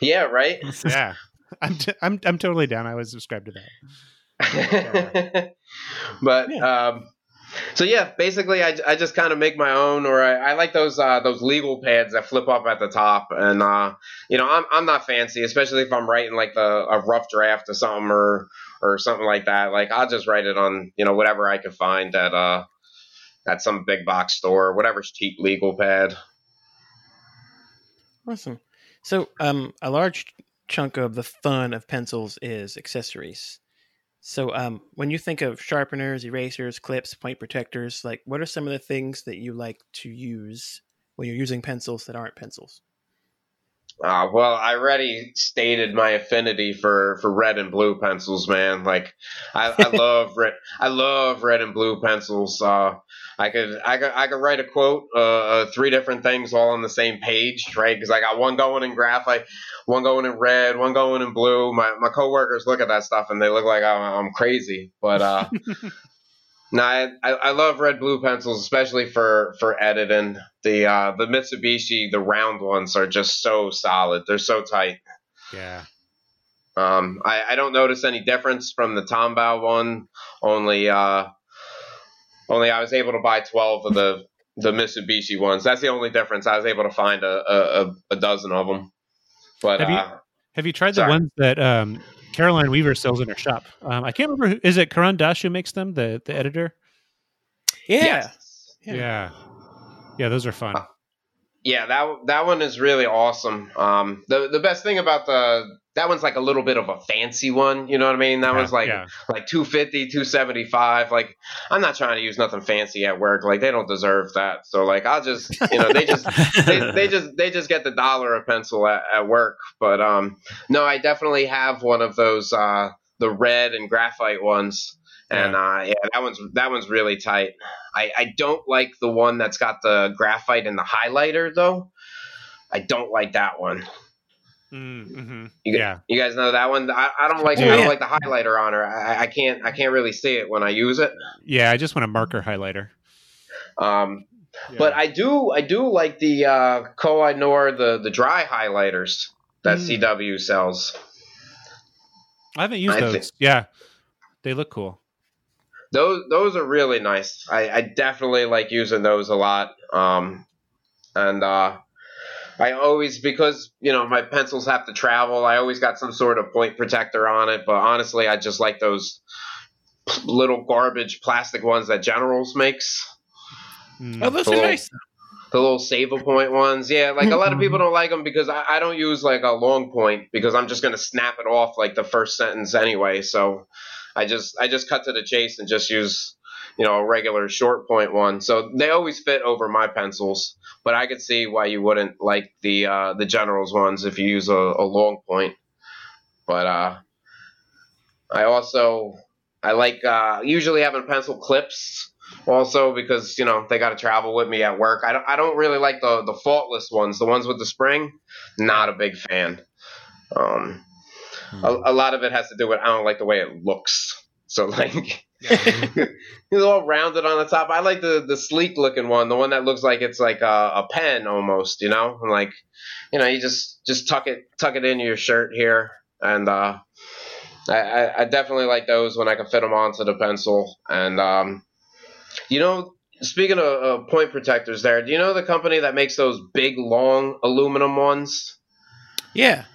yeah, right. (laughs) Yeah, I'm t- I'm I'm totally down. I was subscribed to that. (laughs) but Yeah. um, so yeah, basically, I, I just kind of make my own, or I, I like those uh, those legal pads that flip up at the top, and uh, you know, I'm I'm not fancy, especially if I'm writing like the a rough draft or something or or something like that. Like I'll just write it on you know whatever I can find that uh at some big box store, whatever's cheap legal pad. Awesome. So, um, a large chunk of the fun of pencils is accessories. So, um, when you think of sharpeners, erasers, clips, point protectors, like what are some of the things that you like to use when you're using pencils that aren't pencils? Uh, well, I already stated my affinity for, for red and blue pencils, man. Like, I, I (laughs) love red. I love red and blue pencils. Uh, I could I could I could write a quote, uh, uh three different things all on the same page, right? Because I got one going in graphite, one going in red, one going in blue. My my coworkers look at that stuff and they look like I'm, I'm crazy, but uh. (laughs) No, I, I love red blue pencils, especially for for editing. The uh, the Mitsubishi, the round ones are just so solid. They're so tight. Yeah, Um, I, I don't notice any difference from the Tombow one. Only uh, only I was able to buy twelve of the the Mitsubishi ones. That's the only difference. I was able to find a a, a dozen of them. But Have you- uh, have you tried the ones that um, Caroline Weaver sells in her shop? Um, I can't remember. Who, is it Caran d'Ache who makes them? The the editor. Yeah. yes. Yeah. Yeah, yeah, those are fun. Yeah, that that one is really awesome. Um, the the best thing about the that one's like a little bit of a fancy one. You know what I mean? That Yeah, one's like yeah. like 250 275 like i'm not trying to use nothing fancy at work like they don't deserve that so like i'll just you know they just they, they just they just get the dollar a pencil at, at work but um no i definitely have one of those uh the red and graphite ones and uh yeah that one's that one's really tight i i don't like the one that's got the graphite and the highlighter though i don't like that one Mm-hmm. You- Yeah, you guys know that one i, I don't like i don't like the highlighter on her I, I can't i can't really see it when i use it yeah. I just want a marker highlighter. um Yeah. But I do I do like the uh, Koh-I-Noor the the dry highlighters that Mm. CW sells. I haven't used I those. think- Yeah, they look cool. Those those are really nice. I, I definitely like using those a lot. Um, and uh, I always because you know my pencils have to travel. I always got some sort of point protector on it. But honestly, I just like those little garbage plastic ones that Generals makes. Mm. Oh, those are Cool. nice. the little save a point ones. Yeah, like a lot of Mm-hmm. people don't like them because I, I don't use like a long point because I'm just gonna snap it off like the first sentence anyway. So I just I just cut to the chase and just use you know a regular short point one. So they always fit over my pencils. But I could see why you wouldn't like the uh, the generals ones if you use a, a long point. But uh, I also I like uh, usually having pencil clips also because you know they got to travel with me at work. I don't, I don't really like the the faultless ones, the ones with the spring. Not a big fan. Um, a, a lot of it has to do with I don't like the way it looks. So (laughs) like (laughs) (laughs) He's all rounded on the top. I like the the sleek looking one, the one that looks like it's like a, a pen almost, you know, and like, you know, you just just tuck it tuck it into your shirt here, and uh, I, I, I definitely like those when I can fit them onto the pencil. And um, you know, speaking of uh, point protectors, there, do you know the company that makes those big long aluminum ones? Yeah.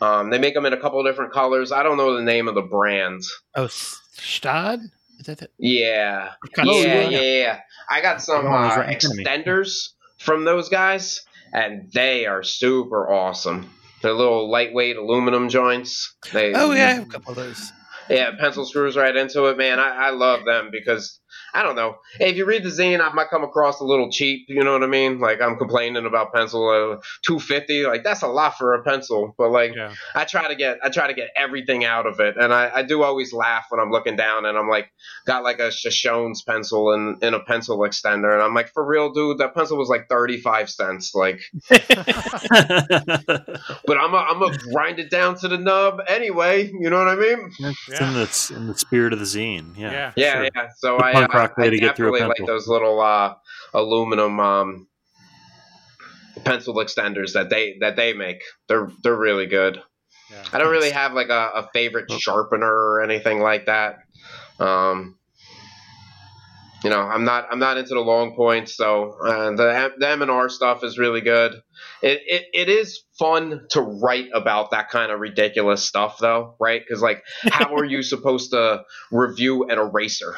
Um, they make them in a couple of different colors. I don't know the name of the brand. Oh, Stad? Is that the, Yeah, Kind of yeah, yeah, yeah. I got some Oh, uh, right in front of me. extenders from those guys, and they are super awesome. They're little lightweight aluminum joints. They, Oh yeah, I have a (laughs) couple of those. yeah, pencil screws right into it, man. I, I love them because I don't know. Hey, if you read the zine, I might come across a little cheap. You know what I mean? Like I'm complaining about pencil uh, two fifty. Like that's a lot for a pencil, but like Yeah. I try to get I try to get everything out of it, and I, I do always laugh when I'm looking down and I'm like got like a Shoshone's pencil and in a pencil extender, and I'm like for real, dude, that pencil was like thirty five cents. Like, (laughs) but I'm a, I'm gonna grind it down to the nub anyway. You know what I mean? it's in the in the spirit of the zine. Yeah, Yeah. Yeah, sure. yeah. So The I, punk rock way I to get through a definitely like those little uh, aluminum um, pencil extenders that they that they make. They're they're really good. Yeah. I don't really have like a, a favorite sharpener or anything like that. Um, you know, I'm not I'm not into the long points, so uh, the the M and R stuff is really good. It, it it is fun to write about that kind of ridiculous stuff, though, right? Because like, how are you (laughs) supposed to review an eraser?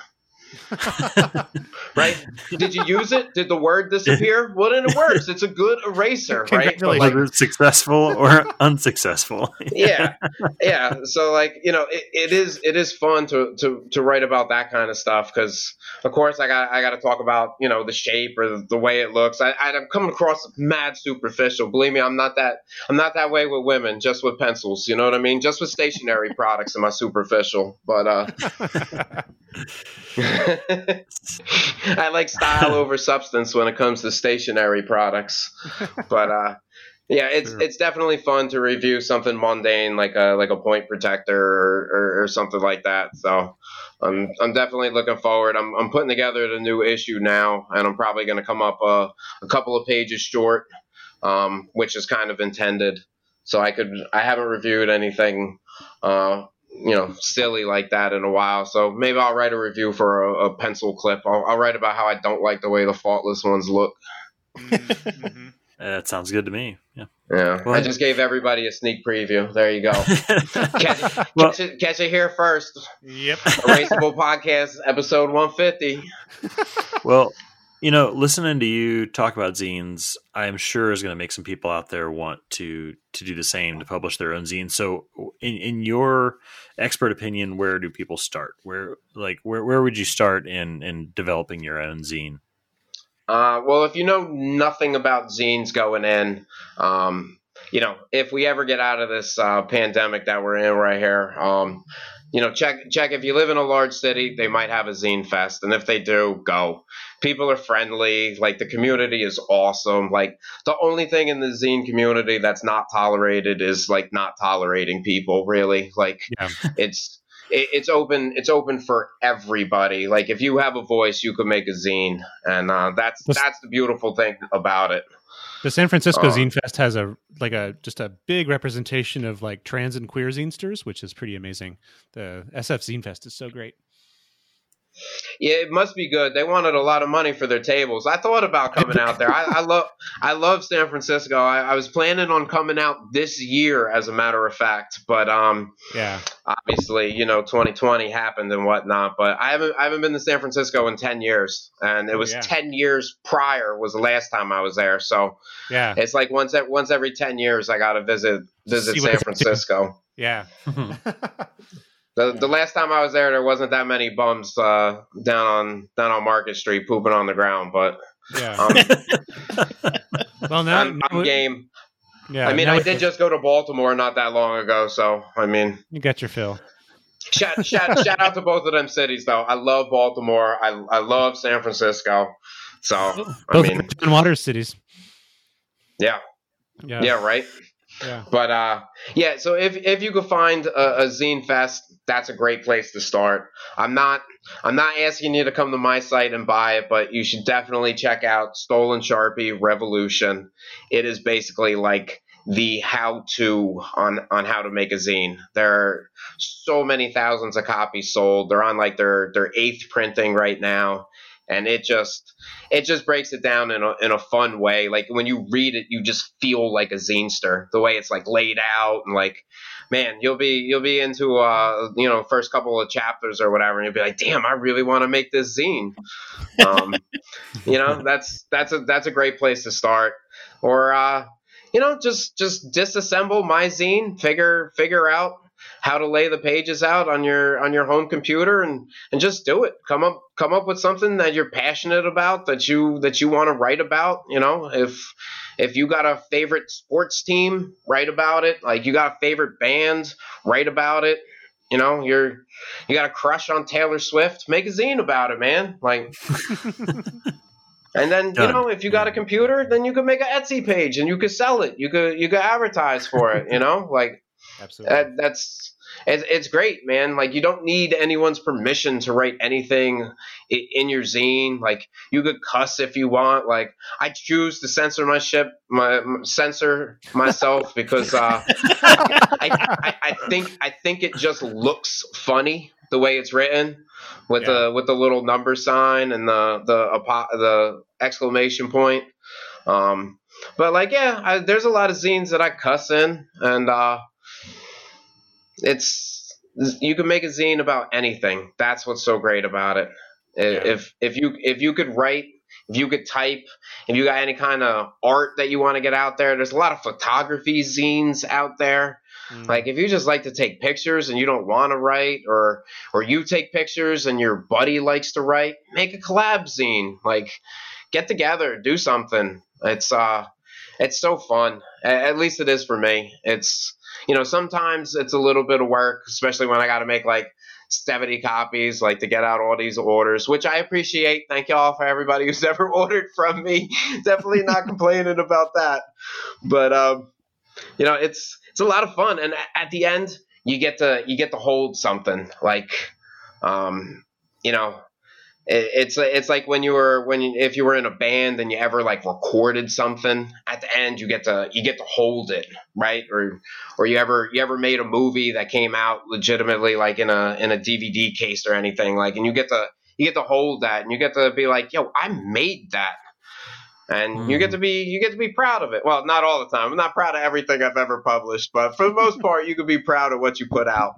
(laughs) right? Did you use it? Did the word disappear? Well, then it works. It's a good eraser, right? Like, Whether it's successful or (laughs) unsuccessful. yeah yeah so like you know it, it is it is fun to to to write about that kind of stuff because of course i got i got to talk about you know the shape or the, the way it looks I, i'm coming across mad superficial believe me i'm not that i'm not that way with women just with pencils you know what i mean just with stationary products am i superficial but uh (laughs) (laughs) i like style (laughs) over substance when it comes to stationary products but uh yeah, it's Sure. it's definitely fun to review something mundane like a like a point protector or, or, or something like that. So I'm I'm definitely looking forward. I'm I'm putting together the new issue now, and I'm probably going to come up a, a couple of pages short, um, which is kind of intended. So I could I haven't reviewed anything, uh, you know, silly like that in a while. So maybe I'll write a review for a, a pencil clip. I'll, I'll write about how I don't like the way the faultless ones look. Mhm. (laughs) that sounds good to me. Yeah. Yeah, Well- I just gave everybody a sneak preview. There you go. (laughs) Catch, Well- catch, it, catch it here first. Yep. Erasable Podcast, episode 150. Well, you know, listening to you talk about zines, I'm sure is going to make some people out there want to to do the same to publish their own zine. So, in, in your expert opinion, where do people start? Where like where where would you start in in developing your own zine? Uh, well, if you know nothing about zines going in, um, you know, if we ever get out of this uh, pandemic that we're in right here, um, you know, check check if you live in a large city, they might have a zine fest, and if they do, go. People are friendly, like the community is awesome. Like the only thing in the zine community that's not tolerated is like not tolerating people. Really, like Yeah. (laughs) it's it, it's open it's open for everybody like if you have a voice you can make a zine and uh, that's This- that's the beautiful thing about it The San Francisco Uh, Zine Fest has a like a just a big representation of like trans and queer zinesters, which is pretty amazing. The SF Zine Fest is so great. Yeah it must be good they wanted a lot of money for their tables i thought about coming out there i, I love i love san francisco I, I was planning on coming out this year as a matter of fact but um Yeah, obviously you know 2020 happened and whatnot but i haven't i haven't been to san francisco in 10 years and it was Yeah. 10 years prior was the last time i was there so yeah, It's like once once every ten years, I gotta visit visit See San it's up to. Francisco. yeah. (laughs) (laughs) The the last time I was there, there wasn't that many bums uh, down on down on Market Street pooping on the ground. But yeah. um, (laughs) (laughs) well, now, I'm, I'm now- game. Yeah, I mean, I did just go to Baltimore not that long ago, so I mean, You got your fill. shout shout shout out to both of them cities though. I love Baltimore. I I love San Francisco. So I Both mean, John Waters cities. yeah, Yeah, yeah, right. yeah. But uh, yeah, so if if you could find a, a zine fest that's a great place to start. I'm not I'm not asking you to come to my site and buy it, but you should definitely check out Stolen Sharpie Revolution. It is basically like the how to on on how to make a zine. There are so many thousands of copies sold. They're on like their their eighth printing right now, and it just it just breaks it down in a in a fun way. Like when you read it, you just feel like a zinester. The way it's like laid out and like man, you'll be you'll be into uh you know first couple of chapters or whatever, and you'll be like, damn, I really want to make this zine. Um, (laughs) you know, that's that's a that's a great place to start. Or uh, you know, just just disassemble my zine, figure figure out how to lay the pages out on your on your home computer and and just do it come up come up with something that you're passionate about that you that you want to write about you know if if you got a favorite sports team write about it. Like you got a favorite band write about it. You know you're you got a crush on taylor swift make a zine about it man. Like (laughs) and then Done. you know if you got a computer then you could make an etsy page and you could sell it. You could you could advertise for it you know? Like Absolutely. that, that's it's, it's great, man. Like you don't need anyone's permission to write anything in your zine. Like you could cuss if you want. Like I choose to censor my ship, my censor myself (laughs) because uh, I, I, I think I think it just looks funny the way it's written with Yeah. the with the little number sign and the the the exclamation point. Um, but like yeah, I, there's a lot of zines that I cuss in, and uh, it's you can make a zine about anything. That's what's so great about it. Yeah. If if you if you could write, if you could type, if you got any kind of art that you want to get out there, there's a lot of photography zines out there. Mm. Like if you just like to take pictures and you don't want to write, or or you take pictures and your buddy likes to write, make a collab zine. Like get together, do something. It's uh, it's so fun. At least it is for me. It's you know sometimes it's a little bit of work, especially when I got to make like 70 copies, like to get out all these orders, which I appreciate. Thank y'all for everybody who's (laughs) ever ordered from me. (laughs) Definitely not (laughs) complaining about that. But um, you know, it's it's a lot of fun, and at the end, you get to you get to hold something like, um, you know. It- It's it's like when you were when you, if you were in a band and you ever like recorded something at the end you get to you get to hold it right? Or or you ever you ever made a movie that came out legitimately like in a in a DVD case or anything like and you get to you get to hold that and you get to be like yo I made that. And you get to mm. be you get to be proud of it. Well not all the time. I'm not proud of everything I've ever published but for the most (laughs) part you can be proud of what you put out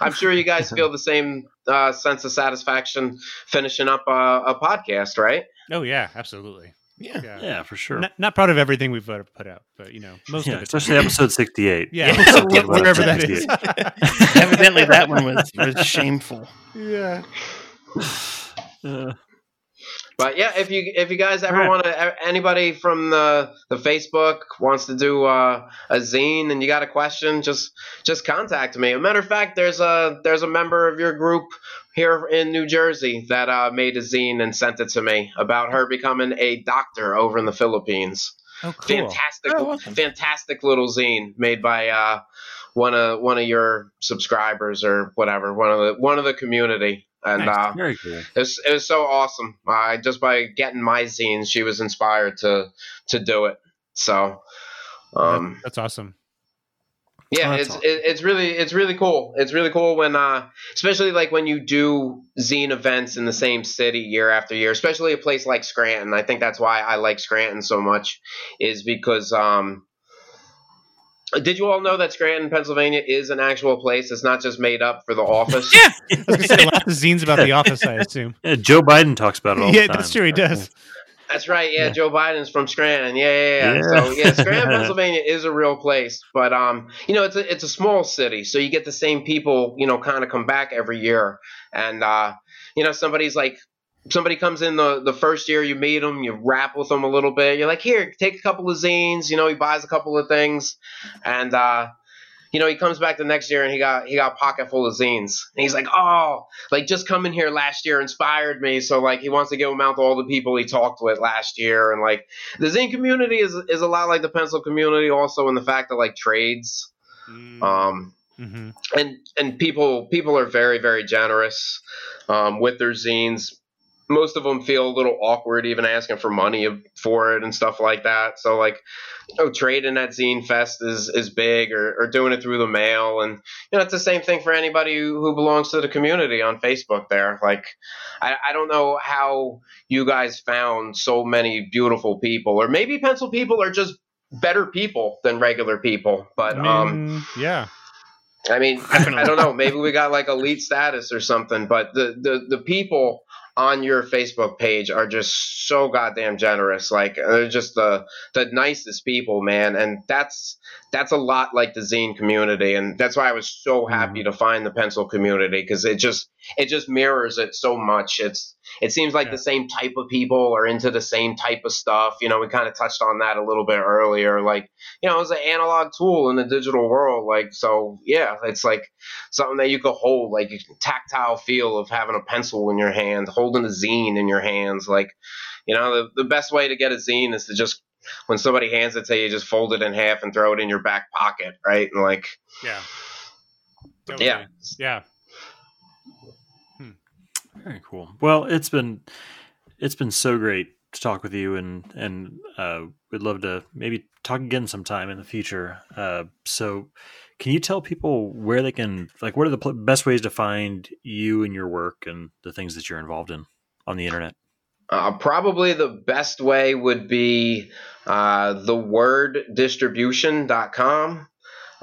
I'm sure you guys (laughs) feel the same uh, sense of satisfaction finishing up a, a podcast right Oh yeah, absolutely. Yeah. Yeah. Yeah, for sure. Not, not proud of everything we've uh, put out, but you know, most yeah, of it. especially episode 68. Yeah, Let's talk about wherever that 68. is. (laughs) Evidently, that one was, was shameful. yeah. (sighs) Uh, But yeah, if you if you guys ever want to, anybody from the the Facebook wants to do uh, a zine and you got a question, just just contact me. A matter of fact, there's a there's a member of your group here in New Jersey that uh, made a zine and sent it to me about her becoming a doctor over in the Philippines. Oh, cool. Fantastic, Oh, awesome. fantastic little zine made by uh, one of one of your subscribers or whatever, one of the one of the community. And Nice. uh, very cool. it was, it was so awesome. I just by getting my zines, she was inspired to to do it. So, um, That's awesome. yeah, Oh, it's awesome. it, it's really it's really cool. It's really cool when, uh, especially like when you do zine events in the same city year after year, especially a place like Scranton. I think that's why I like Scranton so much, is because um. Did you all know that Scranton, Pennsylvania, is an actual place? It's not just made up for the office. (laughs) I was gonna say lots of zines about the office. I assume. (laughs) Yeah, Joe Biden talks about it all yeah, the time. that's true. He does. That's right. Yeah, Yeah. Joe Biden's from Scranton. Yeah, yeah, yeah. Yeah. So yeah, Scranton, (laughs) Pennsylvania is a real place, but um, you know, it's a it's a small city, so you get the same people, you know, kind of come back every year, and uh, you know, somebody's like. Somebody comes in the, the first year, you meet them, you rap with them a little bit. You're like, here, take a couple of zines. You know, he buys a couple of things, and uh, you know, he comes back the next year and he got he got a pocket full of zines. And he's like, oh, like just coming here last year inspired me. So like he wants to give them out to all the people he talked with last year. And like the zine community is is a lot like the pencil community, also in the fact that like trades. Mm. Um, hmm and and people people are very very generous um, with their zines. Most of them feel a little awkward even asking for money for it and stuff like that. So like, you know, trading at Zine Fest is is big, or, or doing it through the mail, and you know it's the same thing for anybody who, who belongs to the community on Facebook. There, like, I, I don't know how you guys found so many beautiful people, or maybe pencil people are just better people than regular people, but I um. yeah. I mean, Definitely. I don't know. Maybe we got like elite status or something, but the, the, the people on your Facebook page are just so goddamn generous. Like they're just the the nicest people, man. And that's that's a lot like the zine community, and that's why I was so happy mm-hmm. to find the pencil community because it just it just mirrors it so much. It's it seems like Yeah. the same type of people are into the same type of stuff. You know, we kind of touched on that a little bit earlier. Like, you know, it's an analog tool in the digital world. Like, so yeah, it's like something that you could hold, like tactile feel of having a pencil in your hand, holding a zine in your hands. Like, you know, the, the best way to get a zine is to just when somebody hands it to you, just fold it in half and throw it in your back pocket, right? And like, Yeah. yeah, Yeah. Very cool. Well, it's been it's been so great to talk with you, and and uh, we'd love to maybe talk again sometime in the future. Uh, so, can you tell people where they can like what are the pl- best ways to find you and your work and the things that you're involved in on the internet? Uh, probably the best way would be uh, theworddistribution.com.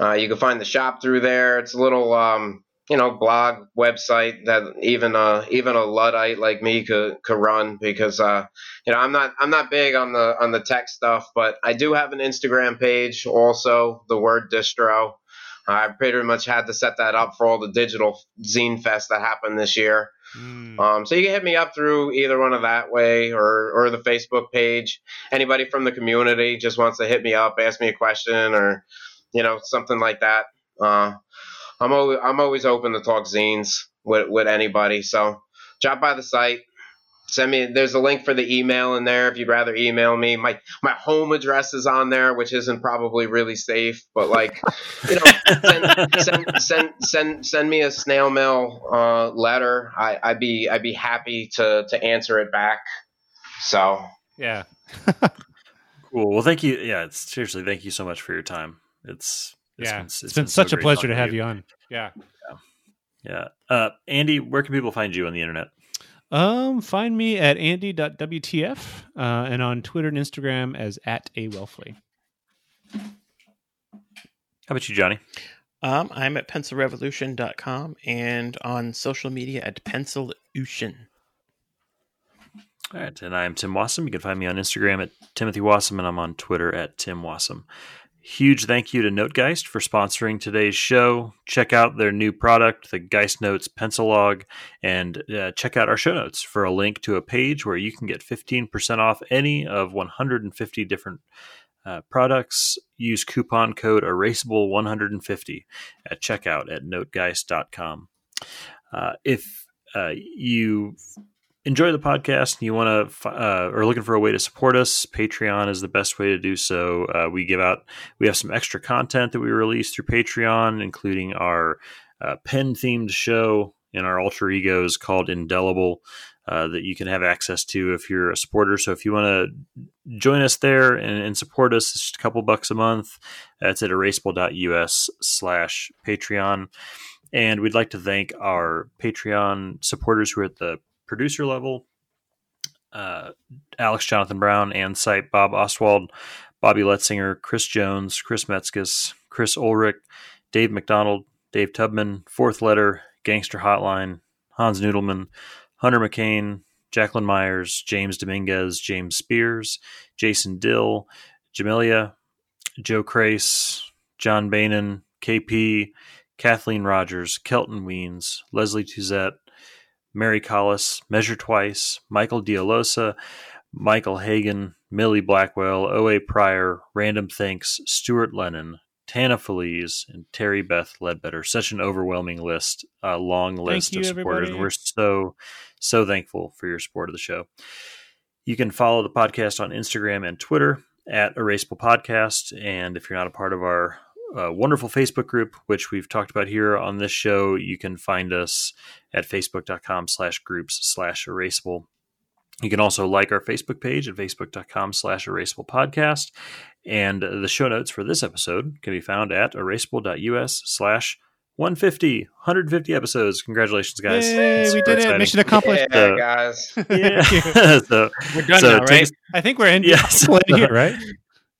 Uh, you can find the shop through there. It's a little, um, you know, blog website that even uh, even a luddite like me could could run because uh, you know I'm not I'm not big on the on the tech stuff, but I do have an Instagram page also, the Word Distro. I pretty much had to set that up for all the digital zine fest that happened this year. Mm. Um, so you can hit me up through either one of that way or or the Facebook page. Anybody from the community just wants to hit me up, ask me a question, or you know something like that. Uh, I'm always I'm always open to talk zines with with anybody. So drop by the site. Send me. There's a link for the email in there if you'd rather email me. My my home address is on there, which isn't probably really safe, but like you know, send send send send, send me a snail mail uh, letter. I, I'd be I'd be happy to to answer it back. So Yeah. (laughs) Cool. Well, thank you. Yeah, it's seriously thank you so much for your time. It's, it's yeah. been, it's been, such so a pleasure to have you on. Yeah. Yeah. Uh, Andy, where can people find you on the internet? Um, find me at andy.wtf uh, and on Twitter and Instagram as at a Welfle. How about you, Johnny? Um, I'm at pencilrevolution.com and on social media at pencilution. All right, and I am Tim Wasem. You can find me on Instagram at Timothy Wasem, and I'm on Twitter at Tim Wasem. Huge thank you to Notegeist for sponsoring today's show. Check out their new product, the Geistnotes Pencilog, and uh, check out our show notes for a link to a page where you can get 15% off any of 150 different uh, products. Use coupon code erasable150 at checkout at notegeist.com. Uh, if uh, you enjoy the podcast and you want to uh, are looking for a way to support us patreon is the best way to do so. Uh, we give out we have some extra content that we release through patreon including our uh, pen themed show and our alter egos called indelible uh, that you can have access to if you're a supporter. So if you want to join us there and, and support us it's just a couple bucks a month. That's at erasable.us slash patreon. And we'd like to thank our patreon supporters who are at the producer level uh, Alex Jonathan Brown, Ann Sipe, Bob Oswald, Bobby Letzinger, Chris Jones, Chris Metzges, Chris Ulrich, Dave McDonald, Dave Tubman, Fourth Letter, Gangster Hotline, Hans Noodleman, Hunter McCain, Jacqueline Myers, James Dominguez, James Spears, Jason Dill, Jamelia, Joe Crace, John Bainan, KP, Kathleen Rogers, Kelton Weens, Leslie Tuzette, Mary Collis, Measure Twice, Michael Dialosa, Michael Hagan, Millie Blackwell, O.A. Pryor, Random Thanks, Stuart Lennon, Tana Feliz, and Terry Beth Ledbetter. Such an overwhelming list, a long list you, of supporters. everybody. We're so, so thankful for your support of the show. You can follow the podcast on Instagram and Twitter at Erasable Podcast. And if you're not a part of our uh, wonderful Facebook group, which we've talked about here on this show. You can find us at facebook.com slash groups slash erasable. You can also like our Facebook page at facebook.com slash erasable podcast. And the show notes for this episode can be found at erasable.us slash 150, 150 episodes. Congratulations, guys. Yay, we super did it. Mission accomplished. Yeah, Uh, guys. (laughs) Yeah. (laughs) so, We're done so now, right? us- I think we're in, (laughs) Yeah, we're here, right?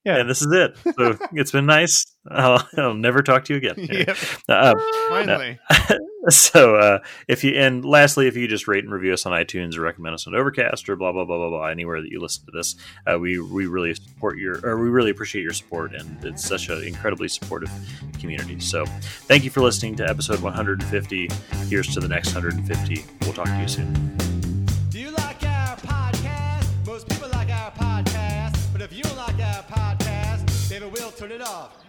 Yeah. and this is it. So (laughs) it's been nice. I'll, I'll never talk to you again. Yep. (laughs) Uh, Finally. (laughs) so uh, if you and lastly if you just rate and review us on itunes or recommend us on overcast or blah blah blah blah blah anywhere that you listen to this uh, we we really support your or we really appreciate your support and it's such an incredibly supportive community so thank you for listening to episode 150 here's to the next 150 we'll talk to you soon turn it off.